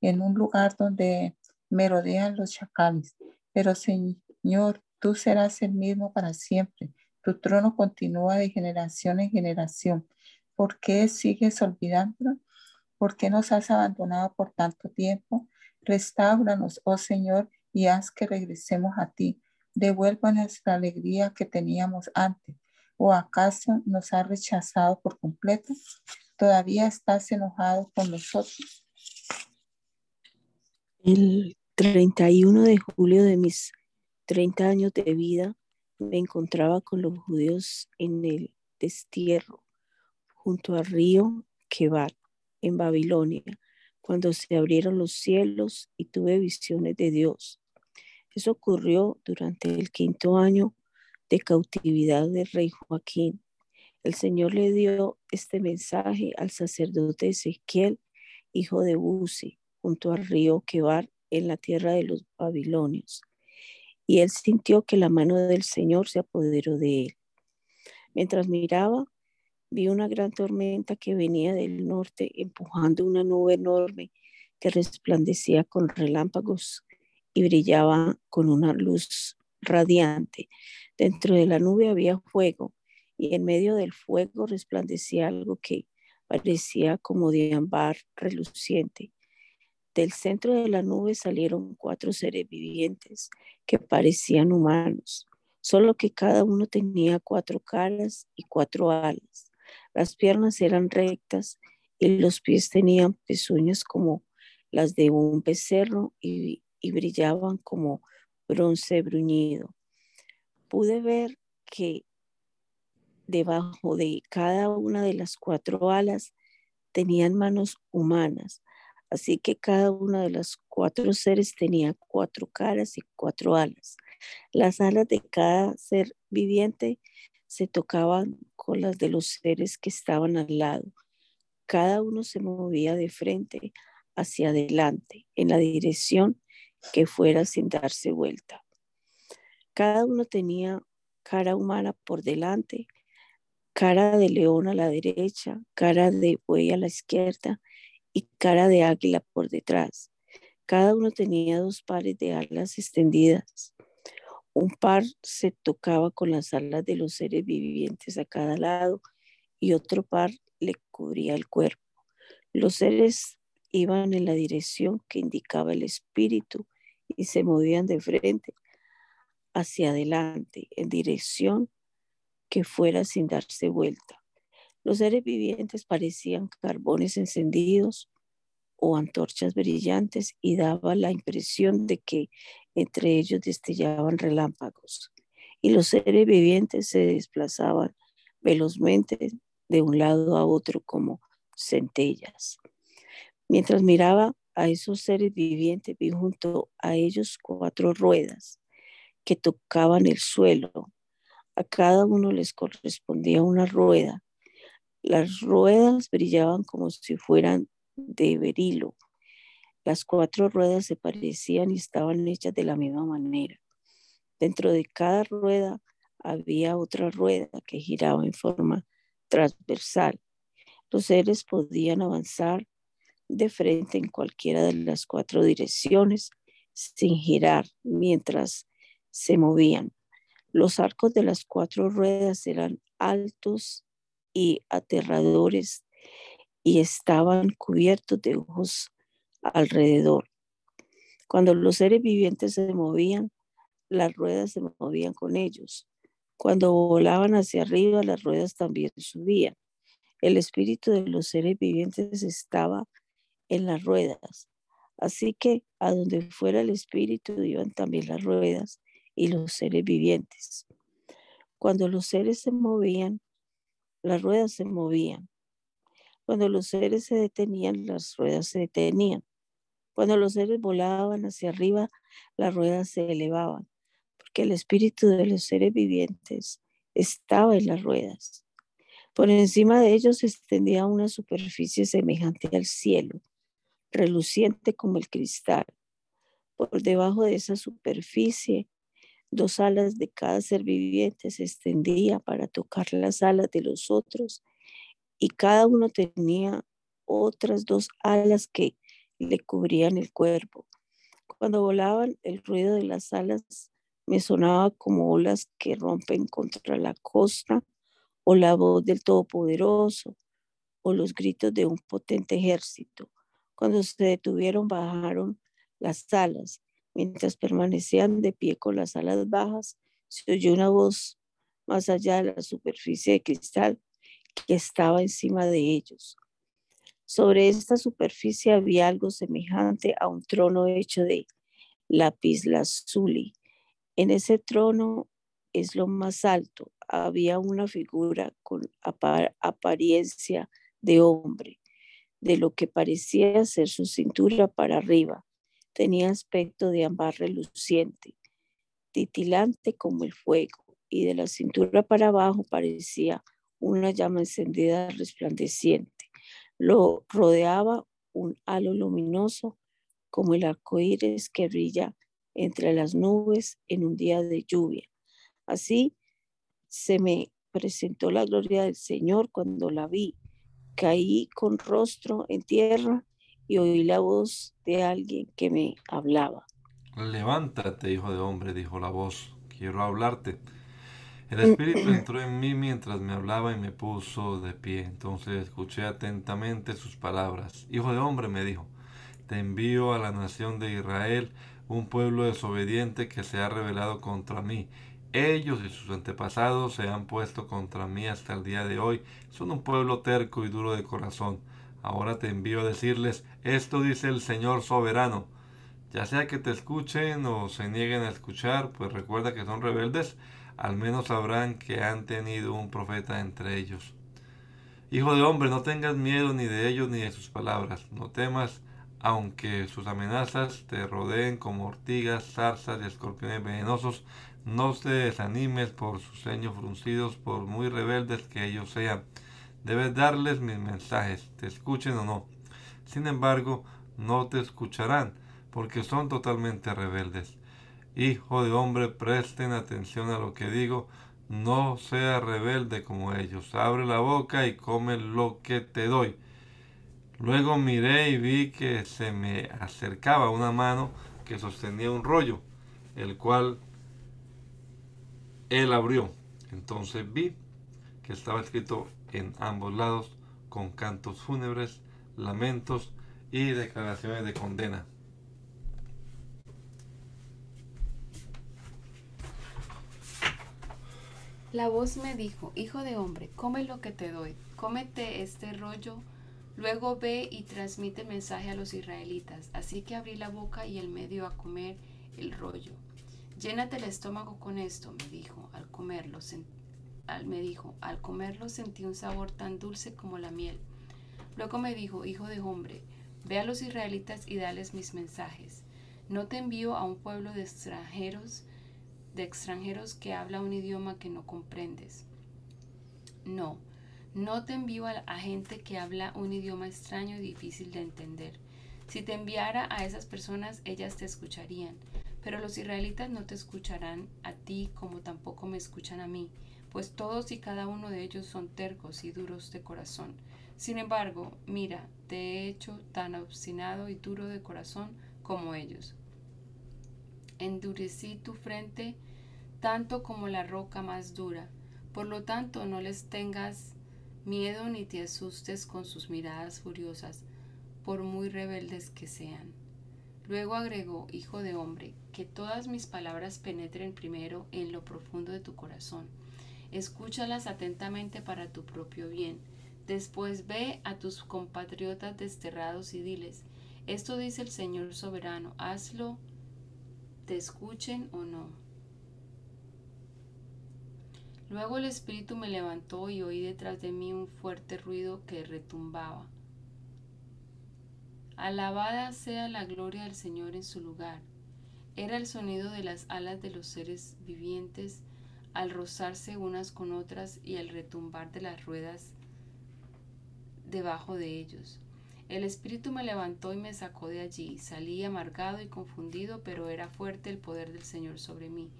en un lugar donde merodean los chacales. Pero Señor, tú serás el mismo para siempre. Tu trono continúa de generación en generación. ¿Por qué sigues olvidando? ¿Por qué nos has abandonado por tanto tiempo? Restáuranos, oh Señor, y haz que regresemos a ti. Devuélvanos la alegría que teníamos antes. ¿O acaso nos has rechazado por completo? ¿Todavía estás enojado con nosotros? El 31 de julio de mis 30 años de vida me encontraba con los judíos en el destierro junto al río Kebar en Babilonia, cuando se abrieron los cielos y tuve visiones de Dios. Eso ocurrió durante el quinto año de cautividad del rey Joaquín. El Señor le dio este mensaje al sacerdote Ezequiel, hijo de Buzi, junto al río Kebar en la tierra de los babilonios. Y él sintió que la mano del Señor se apoderó de él. Mientras miraba, vi una gran tormenta que venía del norte empujando una nube enorme que resplandecía con relámpagos y brillaba con una luz radiante. Dentro de la nube había fuego y en medio del fuego resplandecía algo que parecía como de ámbar reluciente. Del centro de la nube salieron cuatro seres vivientes que parecían humanos, solo que cada uno tenía cuatro caras y cuatro alas. Las piernas eran rectas y los pies tenían pezuñas como las de un becerro y y brillaban como bronce bruñido. Pude ver que debajo de cada una de las cuatro alas tenían manos humanas, así que cada una de las cuatro seres tenía cuatro caras y cuatro alas. Las alas de cada ser viviente se tocaban con las de los seres que estaban al lado. Cada uno se movía de frente hacia adelante en la dirección que fuera sin darse vuelta. Cada uno tenía cara humana por delante, cara de león a la derecha, cara de buey a la izquierda y cara de águila por detrás. Cada uno tenía dos pares de alas extendidas. Un par se tocaba con las alas de los seres vivientes a cada lado y otro par le cubría el cuerpo. Los seres iban en la dirección que indicaba el espíritu y se movían de frente hacia adelante en dirección que fuera sin darse vuelta. Los seres vivientes parecían carbones encendidos o antorchas brillantes y daba la impresión de que entre ellos destellaban relámpagos y los seres vivientes se desplazaban velozmente de un lado a otro como centellas. Mientras miraba a esos seres vivientes, vi junto a ellos cuatro ruedas que tocaban el suelo. A cada uno les correspondía una rueda. Las ruedas brillaban como si fueran de berilo. Las cuatro ruedas se parecían y estaban hechas de la misma manera. Dentro de cada rueda había otra rueda que giraba en forma transversal. Los seres podían avanzar de frente en cualquiera de las cuatro direcciones sin girar mientras se movían. Los arcos de las cuatro ruedas eran altos y aterradores y estaban cubiertos de ojos alrededor. Cuando los seres vivientes se movían, las ruedas se movían con ellos. Cuando volaban hacia arriba, las ruedas también subían. El espíritu de los seres vivientes estaba en las ruedas. Así que a donde fuera el espíritu iban también las ruedas y los seres vivientes. Cuando los seres se movían, las ruedas se movían. Cuando los seres se detenían, las ruedas se detenían. Cuando los seres volaban hacia arriba, las ruedas se elevaban, porque el espíritu de los seres vivientes estaba en las ruedas. Por encima de ellos se extendía una superficie semejante al cielo, reluciente como el cristal. Por debajo de esa superficie, dos alas de cada ser viviente se extendía para tocar las alas de los otros y cada uno tenía otras dos alas que le cubrían el cuerpo. Cuando volaban, el ruido de las alas me sonaba como olas que rompen contra la costa o la voz del Todopoderoso o los gritos de un potente ejército. Cuando se detuvieron, bajaron las alas. Mientras permanecían de pie con las alas bajas, se oyó una voz más allá de la superficie de cristal que estaba encima de ellos. Sobre esta superficie había algo semejante a un trono hecho de lapislázuli. En ese trono es lo más alto. Había una figura con apariencia de hombre, de lo que parecía ser su cintura para arriba. Tenía aspecto de ámbar reluciente, titilante como el fuego, y de la cintura para abajo parecía una llama encendida resplandeciente. Lo rodeaba un halo luminoso como el arco iris que brilla entre las nubes en un día de lluvia. Así se me presentó la gloria del Señor cuando la vi. Caí con rostro en tierra y oí la voz de alguien que me hablaba. Levántate, hijo de hombre, dijo la voz, quiero hablarte. El Espíritu entró en mí mientras me hablaba y me puso de pie. Entonces escuché atentamente sus palabras. Hijo de hombre, me dijo, te envío a la nación de Israel, un pueblo desobediente que se ha rebelado contra mí. Ellos y sus antepasados se han puesto contra mí hasta el día de hoy. Son un pueblo terco y duro de corazón. Ahora te envío a decirles, esto dice el Señor soberano. Ya sea que te escuchen o se nieguen a escuchar, pues recuerda que son rebeldes, al menos sabrán que han tenido un profeta entre ellos. Hijo de hombre, no tengas miedo ni de ellos ni de sus palabras. No temas, aunque sus amenazas te rodeen como ortigas, zarzas y escorpiones venenosos, no te desanimes por sus ceños fruncidos, por muy rebeldes que ellos sean. Debes darles mis mensajes, te escuchen o no. Sin embargo, no te escucharán, porque son totalmente rebeldes. Hijo de hombre, presten atención a lo que digo, no sea rebelde como ellos. Abre la boca y come lo que te doy. Luego miré y vi que se me acercaba una mano que sostenía un rollo, el cual él abrió. Entonces vi que estaba escrito en ambos lados con cantos fúnebres, lamentos y declaraciones de condena. La voz me dijo, Hijo de hombre, come lo que te doy, cómete este rollo Luego ve y transmite mensaje a los israelitas. Así que abrí la boca y el medio a comer el rollo. Llénate el estómago con esto, me dijo. Al comerlo, al, me dijo, al comerlo sentí un sabor tan dulce como la miel. Luego me dijo, hijo de hombre, ve a los israelitas y dales mis mensajes. No te envío a un pueblo de extranjeros, de extranjeros que habla un idioma que no comprendes. No, no te envío a, gente que habla un idioma extraño y difícil de entender. Si te enviara a esas personas, ellas te escucharían, pero los israelitas no te escucharán a ti como tampoco me escuchan a mí, pues todos y cada uno de ellos son tercos y duros de corazón. Sin embargo, mira, te he hecho tan obstinado y duro de corazón como ellos. Endurecí tu frente tanto como la roca más dura. Por lo tanto, no les tengas miedo ni te asustes con sus miradas furiosas, por muy rebeldes que sean. Luego agregó, Hijo de hombre, que todas mis palabras penetren primero en lo profundo de tu corazón. Escúchalas atentamente para tu propio bien. Después ve a tus compatriotas desterrados y diles, esto dice el Señor soberano, hazlo, te escuchen o no. Luego el espíritu me levantó y oí detrás de mí un fuerte ruido que retumbaba. Alabada sea la gloria del Señor en su lugar. Era el sonido de las alas de los seres vivientes al rozarse unas con otras y al retumbar de las ruedas debajo de ellos. El espíritu me levantó y me sacó de allí. Salí amargado y confundido, pero era fuerte el poder del Señor sobre mí.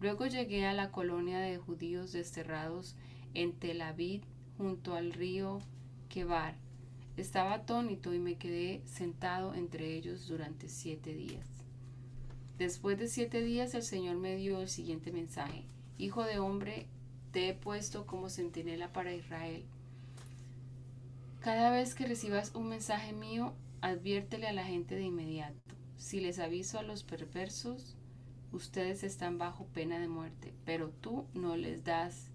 Luego llegué a la colonia de judíos desterrados en Tel Aviv, junto al río Kebar. Estaba atónito y me quedé sentado entre ellos durante siete días. Después de siete días el Señor me dio el siguiente mensaje. Hijo de hombre, te he puesto como centinela para Israel. Cada vez que recibas un mensaje mío, adviértele a la gente de inmediato. Si les aviso a los perversos, ustedes están bajo pena de muerte, pero tú no les das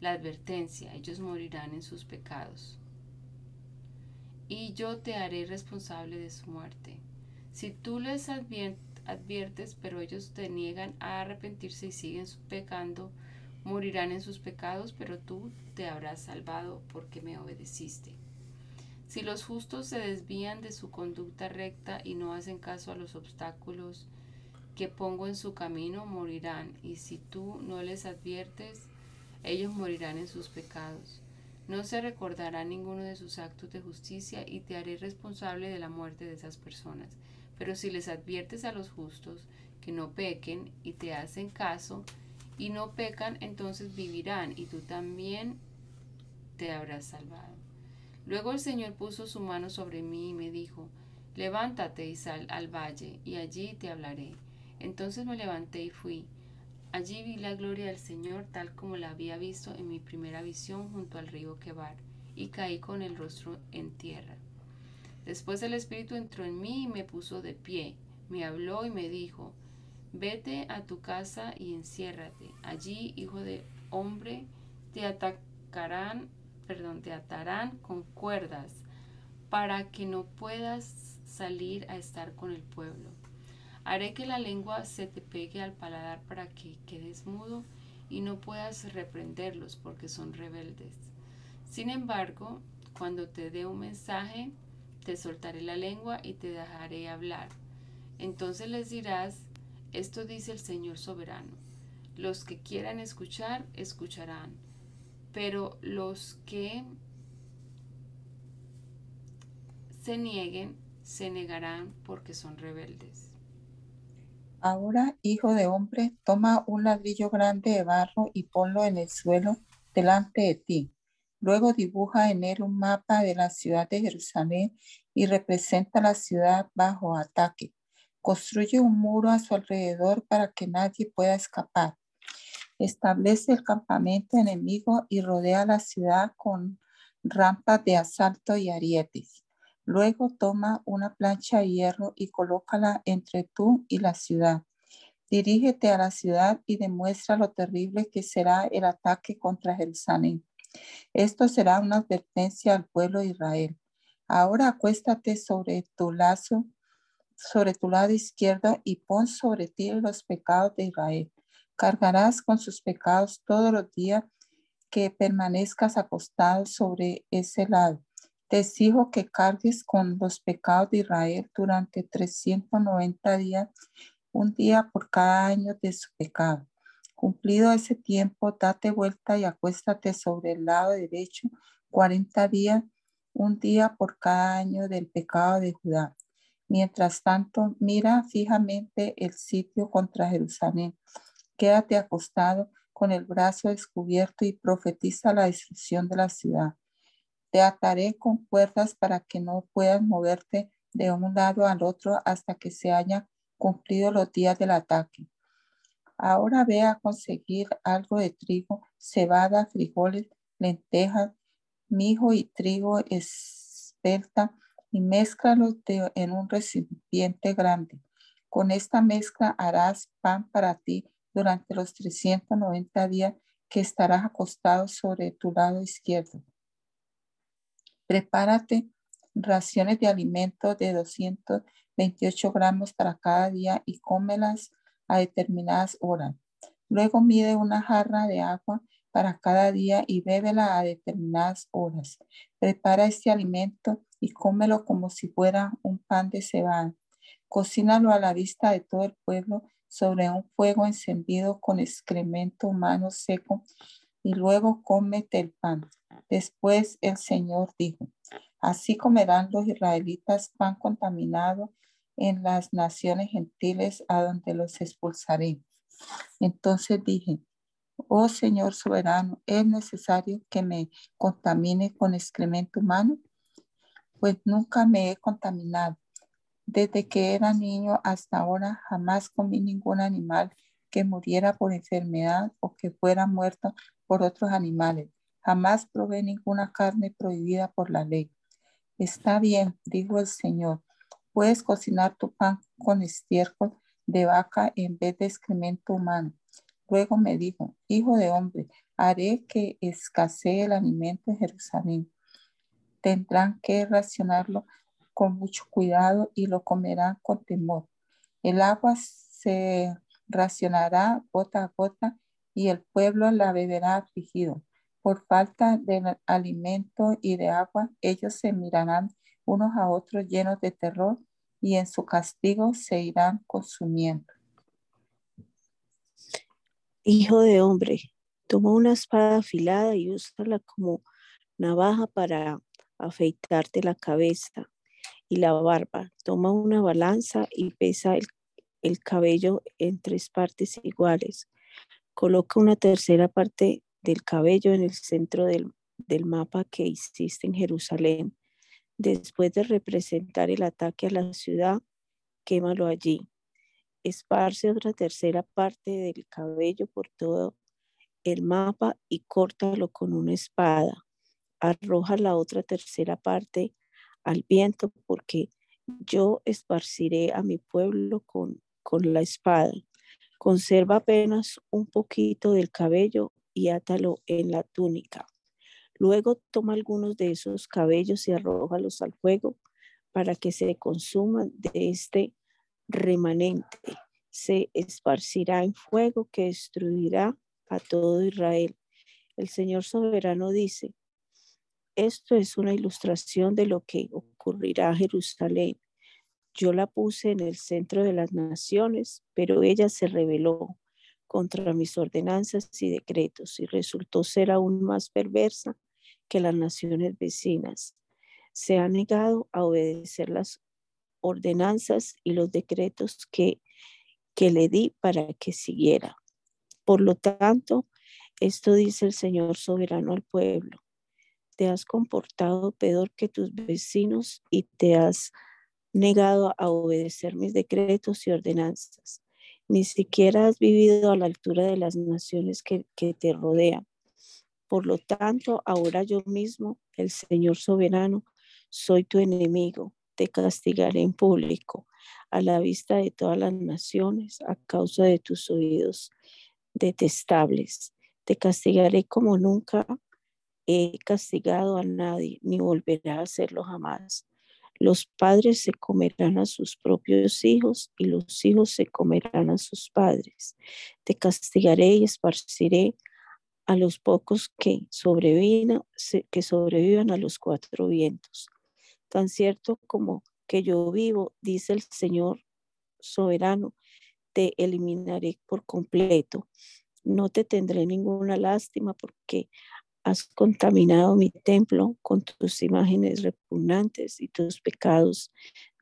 la advertencia, ellos morirán en sus pecados. Y yo te haré responsable de su muerte. Si tú les adviertes, pero ellos te niegan a arrepentirse y siguen pecando, morirán en sus pecados, pero tú te habrás salvado porque me obedeciste. Si los justos se desvían de su conducta recta y no hacen caso a los obstáculos que pongo en su camino, morirán, y si tú no les adviertes, ellos morirán en sus pecados. No se recordará ninguno de sus actos de justicia y te haré responsable de la muerte de esas personas. Pero si les adviertes a los justos que no pequen y te hacen caso y no pecan, entonces vivirán y tú también te habrás salvado. Luego el Señor puso su mano sobre mí y me dijo, levántate y sal al valle, y allí te hablaré. Entonces me levanté y fui. Allí vi la gloria del Señor tal como la había visto en mi primera visión junto al río Quebar, y caí con el rostro en tierra. Después el Espíritu entró en mí y me puso de pie, me habló y me dijo, vete a tu casa y enciérrate. Allí, hijo de hombre, te atacarán perdón, te atarán con cuerdas para que no puedas salir a estar con el pueblo. Haré que la lengua se te pegue al paladar para que quedes mudo y no puedas reprenderlos porque son rebeldes. Sin embargo, cuando te dé un mensaje, te soltaré la lengua y te dejaré hablar. Entonces les dirás, esto dice el Señor soberano. Los que quieran escuchar, escucharán pero los que se nieguen se negarán porque son rebeldes. Ahora, hijo de hombre, toma un ladrillo grande de barro y ponlo en el suelo delante de ti. Luego dibuja en él un mapa de la ciudad de Jerusalén y representa la ciudad bajo ataque. Construye un muro a su alrededor para que nadie pueda escapar. Establece el campamento enemigo y rodea la ciudad con rampas de asalto y arietes. Luego toma una plancha de hierro y colócala entre tú y la ciudad. Dirígete a la ciudad y demuestra lo terrible que será el ataque contra Jerusalén. Esto será una advertencia al pueblo de Israel. Ahora acuéstate sobre tu lazo, sobre tu lado izquierdo y pon sobre ti los pecados de Israel cargarás con sus pecados todos los días que permanezcas acostado sobre ese lado. Te exijo que cargues con los pecados de Israel durante 390 días, un día por cada año de su pecado. Cumplido ese tiempo, date vuelta y acuéstate sobre el lado derecho 40 días, un día por cada año del pecado de Judá. Mientras tanto, mira fijamente el sitio contra Jerusalén Quédate acostado con el brazo descubierto y profetiza la destrucción de la ciudad. Te ataré con cuerdas para que no puedas moverte de un lado al otro hasta que se haya cumplido los días del ataque. Ahora ve a conseguir algo de trigo, cebada, frijoles, lentejas, mijo y trigo espelta y mézclalos en un recipiente grande. Con esta mezcla harás pan para ti durante los 390 días que estarás acostado sobre tu lado izquierdo. Prepárate raciones de alimento de 228 gramos para cada día y cómelas a determinadas horas. Luego mide una jarra de agua para cada día y bébela a determinadas horas. Prepara este alimento y cómelo como si fuera un pan de cebada. Cocínalo a la vista de todo el pueblo sobre un fuego encendido con excremento humano seco y luego cómete el pan. Después el Señor dijo, así comerán los israelitas pan contaminado en las naciones gentiles a donde los expulsaré. Entonces dije, oh Señor soberano, ¿es necesario que me contamine con excremento humano? Pues nunca me he contaminado. Desde que era niño hasta ahora jamás comí ningún animal que muriera por enfermedad o que fuera muerto por otros animales. Jamás probé ninguna carne prohibida por la ley. Está bien, dijo el Señor, puedes cocinar tu pan con estiércol de vaca en vez de excremento humano. Luego me dijo, hijo de hombre, haré que escasee el alimento en Jerusalén. Tendrán que racionarlo con mucho cuidado y lo comerán con temor. El agua se racionará gota a gota y el pueblo la beberá afligido. Por falta de alimento y de agua, ellos se mirarán unos a otros llenos de terror y en su castigo se irán consumiendo. Hijo de hombre, toma una espada afilada y úsala como navaja para afeitarte la cabeza y la barba. Toma una balanza y pesa el, el cabello en tres partes iguales. Coloca una tercera parte del cabello en el centro del, del mapa que hiciste en Jerusalén. Después de representar el ataque a la ciudad, quémalo allí. Esparce otra tercera parte del cabello por todo el mapa y córtalo con una espada. Arroja la otra tercera parte al viento porque yo esparciré a mi pueblo con, con la espada. Conserva apenas un poquito del cabello y átalo en la túnica. Luego toma algunos de esos cabellos y arrójalos al fuego para que se consuman de este remanente. Se esparcirá en fuego que destruirá a todo Israel. El Señor soberano dice, esto es una ilustración de lo que ocurrirá a Jerusalén yo la puse en el centro de las naciones, pero ella se rebeló contra mis ordenanzas y decretos y resultó ser aún más perversa que las naciones vecinas. Se ha negado a obedecer las ordenanzas y los decretos que, que le di para que siguiera. Por lo tanto, esto dice el Señor soberano al pueblo. Te has comportado peor que tus vecinos y te has negado a obedecer mis decretos y ordenanzas. Ni siquiera has vivido a la altura de las naciones que, te rodean. Por lo tanto, ahora yo mismo, el Señor soberano, soy tu enemigo. Te castigaré en público, a la vista de todas las naciones, a causa de tus oídos detestables. Te castigaré como nunca he castigado a nadie, ni volveré a hacerlo jamás. Los padres se comerán a sus propios hijos y los hijos se comerán a sus padres. Te castigaré y esparciré a los pocos que sobrevivan, que sobrevivan a los cuatro vientos. Tan cierto como que yo vivo, dice el Señor soberano, te eliminaré por completo. No te tendré ninguna lástima porque has contaminado mi templo con tus imágenes repugnantes y tus pecados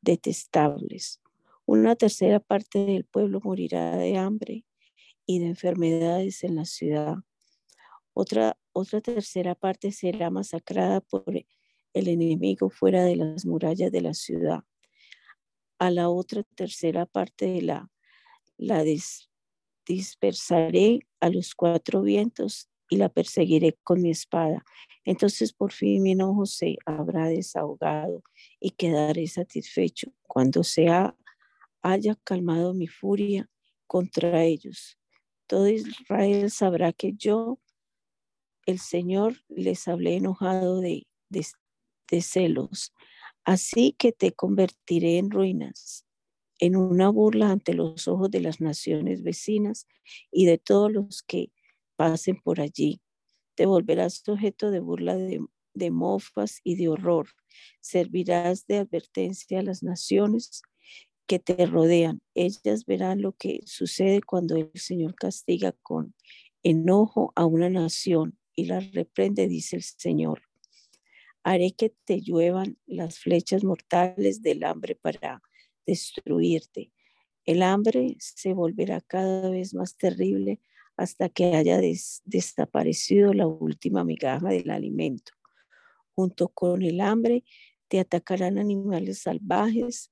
detestables. Una tercera parte del pueblo morirá de hambre y de enfermedades en la ciudad. Otra, otra tercera parte será masacrada por el enemigo fuera de las murallas de la ciudad. A la otra tercera parte de la, la dispersaré a los cuatro vientos y la perseguiré con mi espada. Entonces por fin mi enojo se habrá desahogado y quedaré satisfecho cuando se haya calmado mi furia contra ellos. Todo Israel sabrá que yo, el Señor, les hablé enojado de, de celos. Así que te convertiré en ruinas, en una burla ante los ojos de las naciones vecinas y de todos los que pasen por allí. Te volverás sujeto de burla de, mofas y de horror. Servirás de advertencia a las naciones que te rodean. Ellas verán lo que sucede cuando el Señor castiga con enojo a una nación y la reprende, dice el Señor. Haré que te lluevan las flechas mortales del hambre para destruirte. El hambre se volverá cada vez más terrible hasta que haya desaparecido la última migaja del alimento. Junto con el hambre te atacarán animales salvajes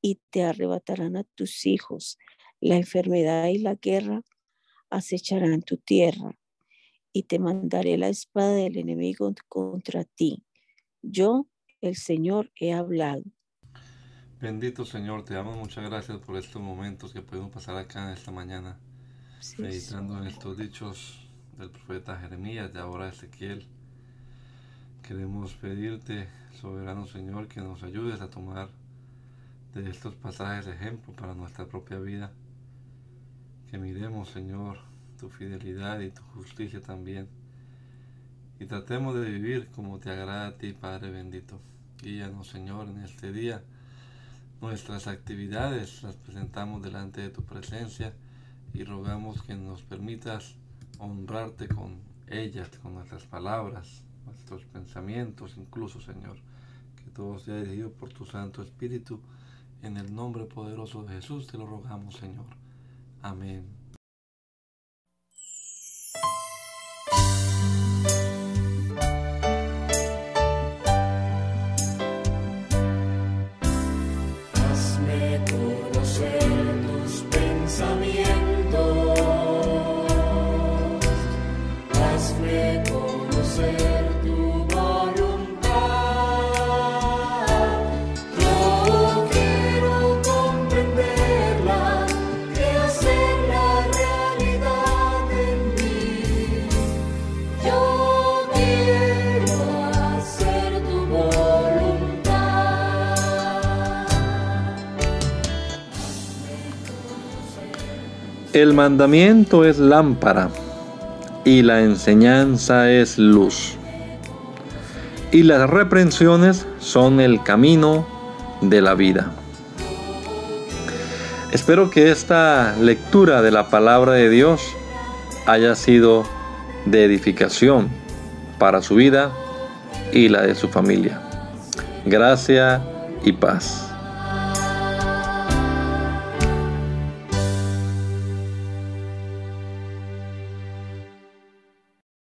y te arrebatarán a tus hijos. La enfermedad y la guerra acecharán tu tierra y te mandaré la espada del enemigo contra ti. Yo, el Señor, he hablado. Bendito Señor, te damos muchas gracias por estos momentos que podemos pasar acá esta mañana, meditando en estos dichos del profeta Jeremías, de ahora Ezequiel. Queremos pedirte, soberano Señor, que nos ayudes a tomar de estos pasajes ejemplo para nuestra propia vida. Que miremos, Señor, tu fidelidad y tu justicia también. Y tratemos de vivir como te agrada a ti, Padre bendito. Guíanos, Señor, en este día. Nuestras actividades las presentamos delante de tu presencia y rogamos que nos permitas honrarte con ellas, con nuestras palabras, nuestros pensamientos, incluso, Señor. Que todo sea dirigido por tu Santo Espíritu. En el nombre poderoso de Jesús te lo rogamos, Señor. Amén. El mandamiento es lámpara y la enseñanza es luz. Y las reprensiones son el camino de la vida. Espero que esta lectura de la palabra de Dios haya sido de edificación para su vida y la de su familia. Gracia y paz.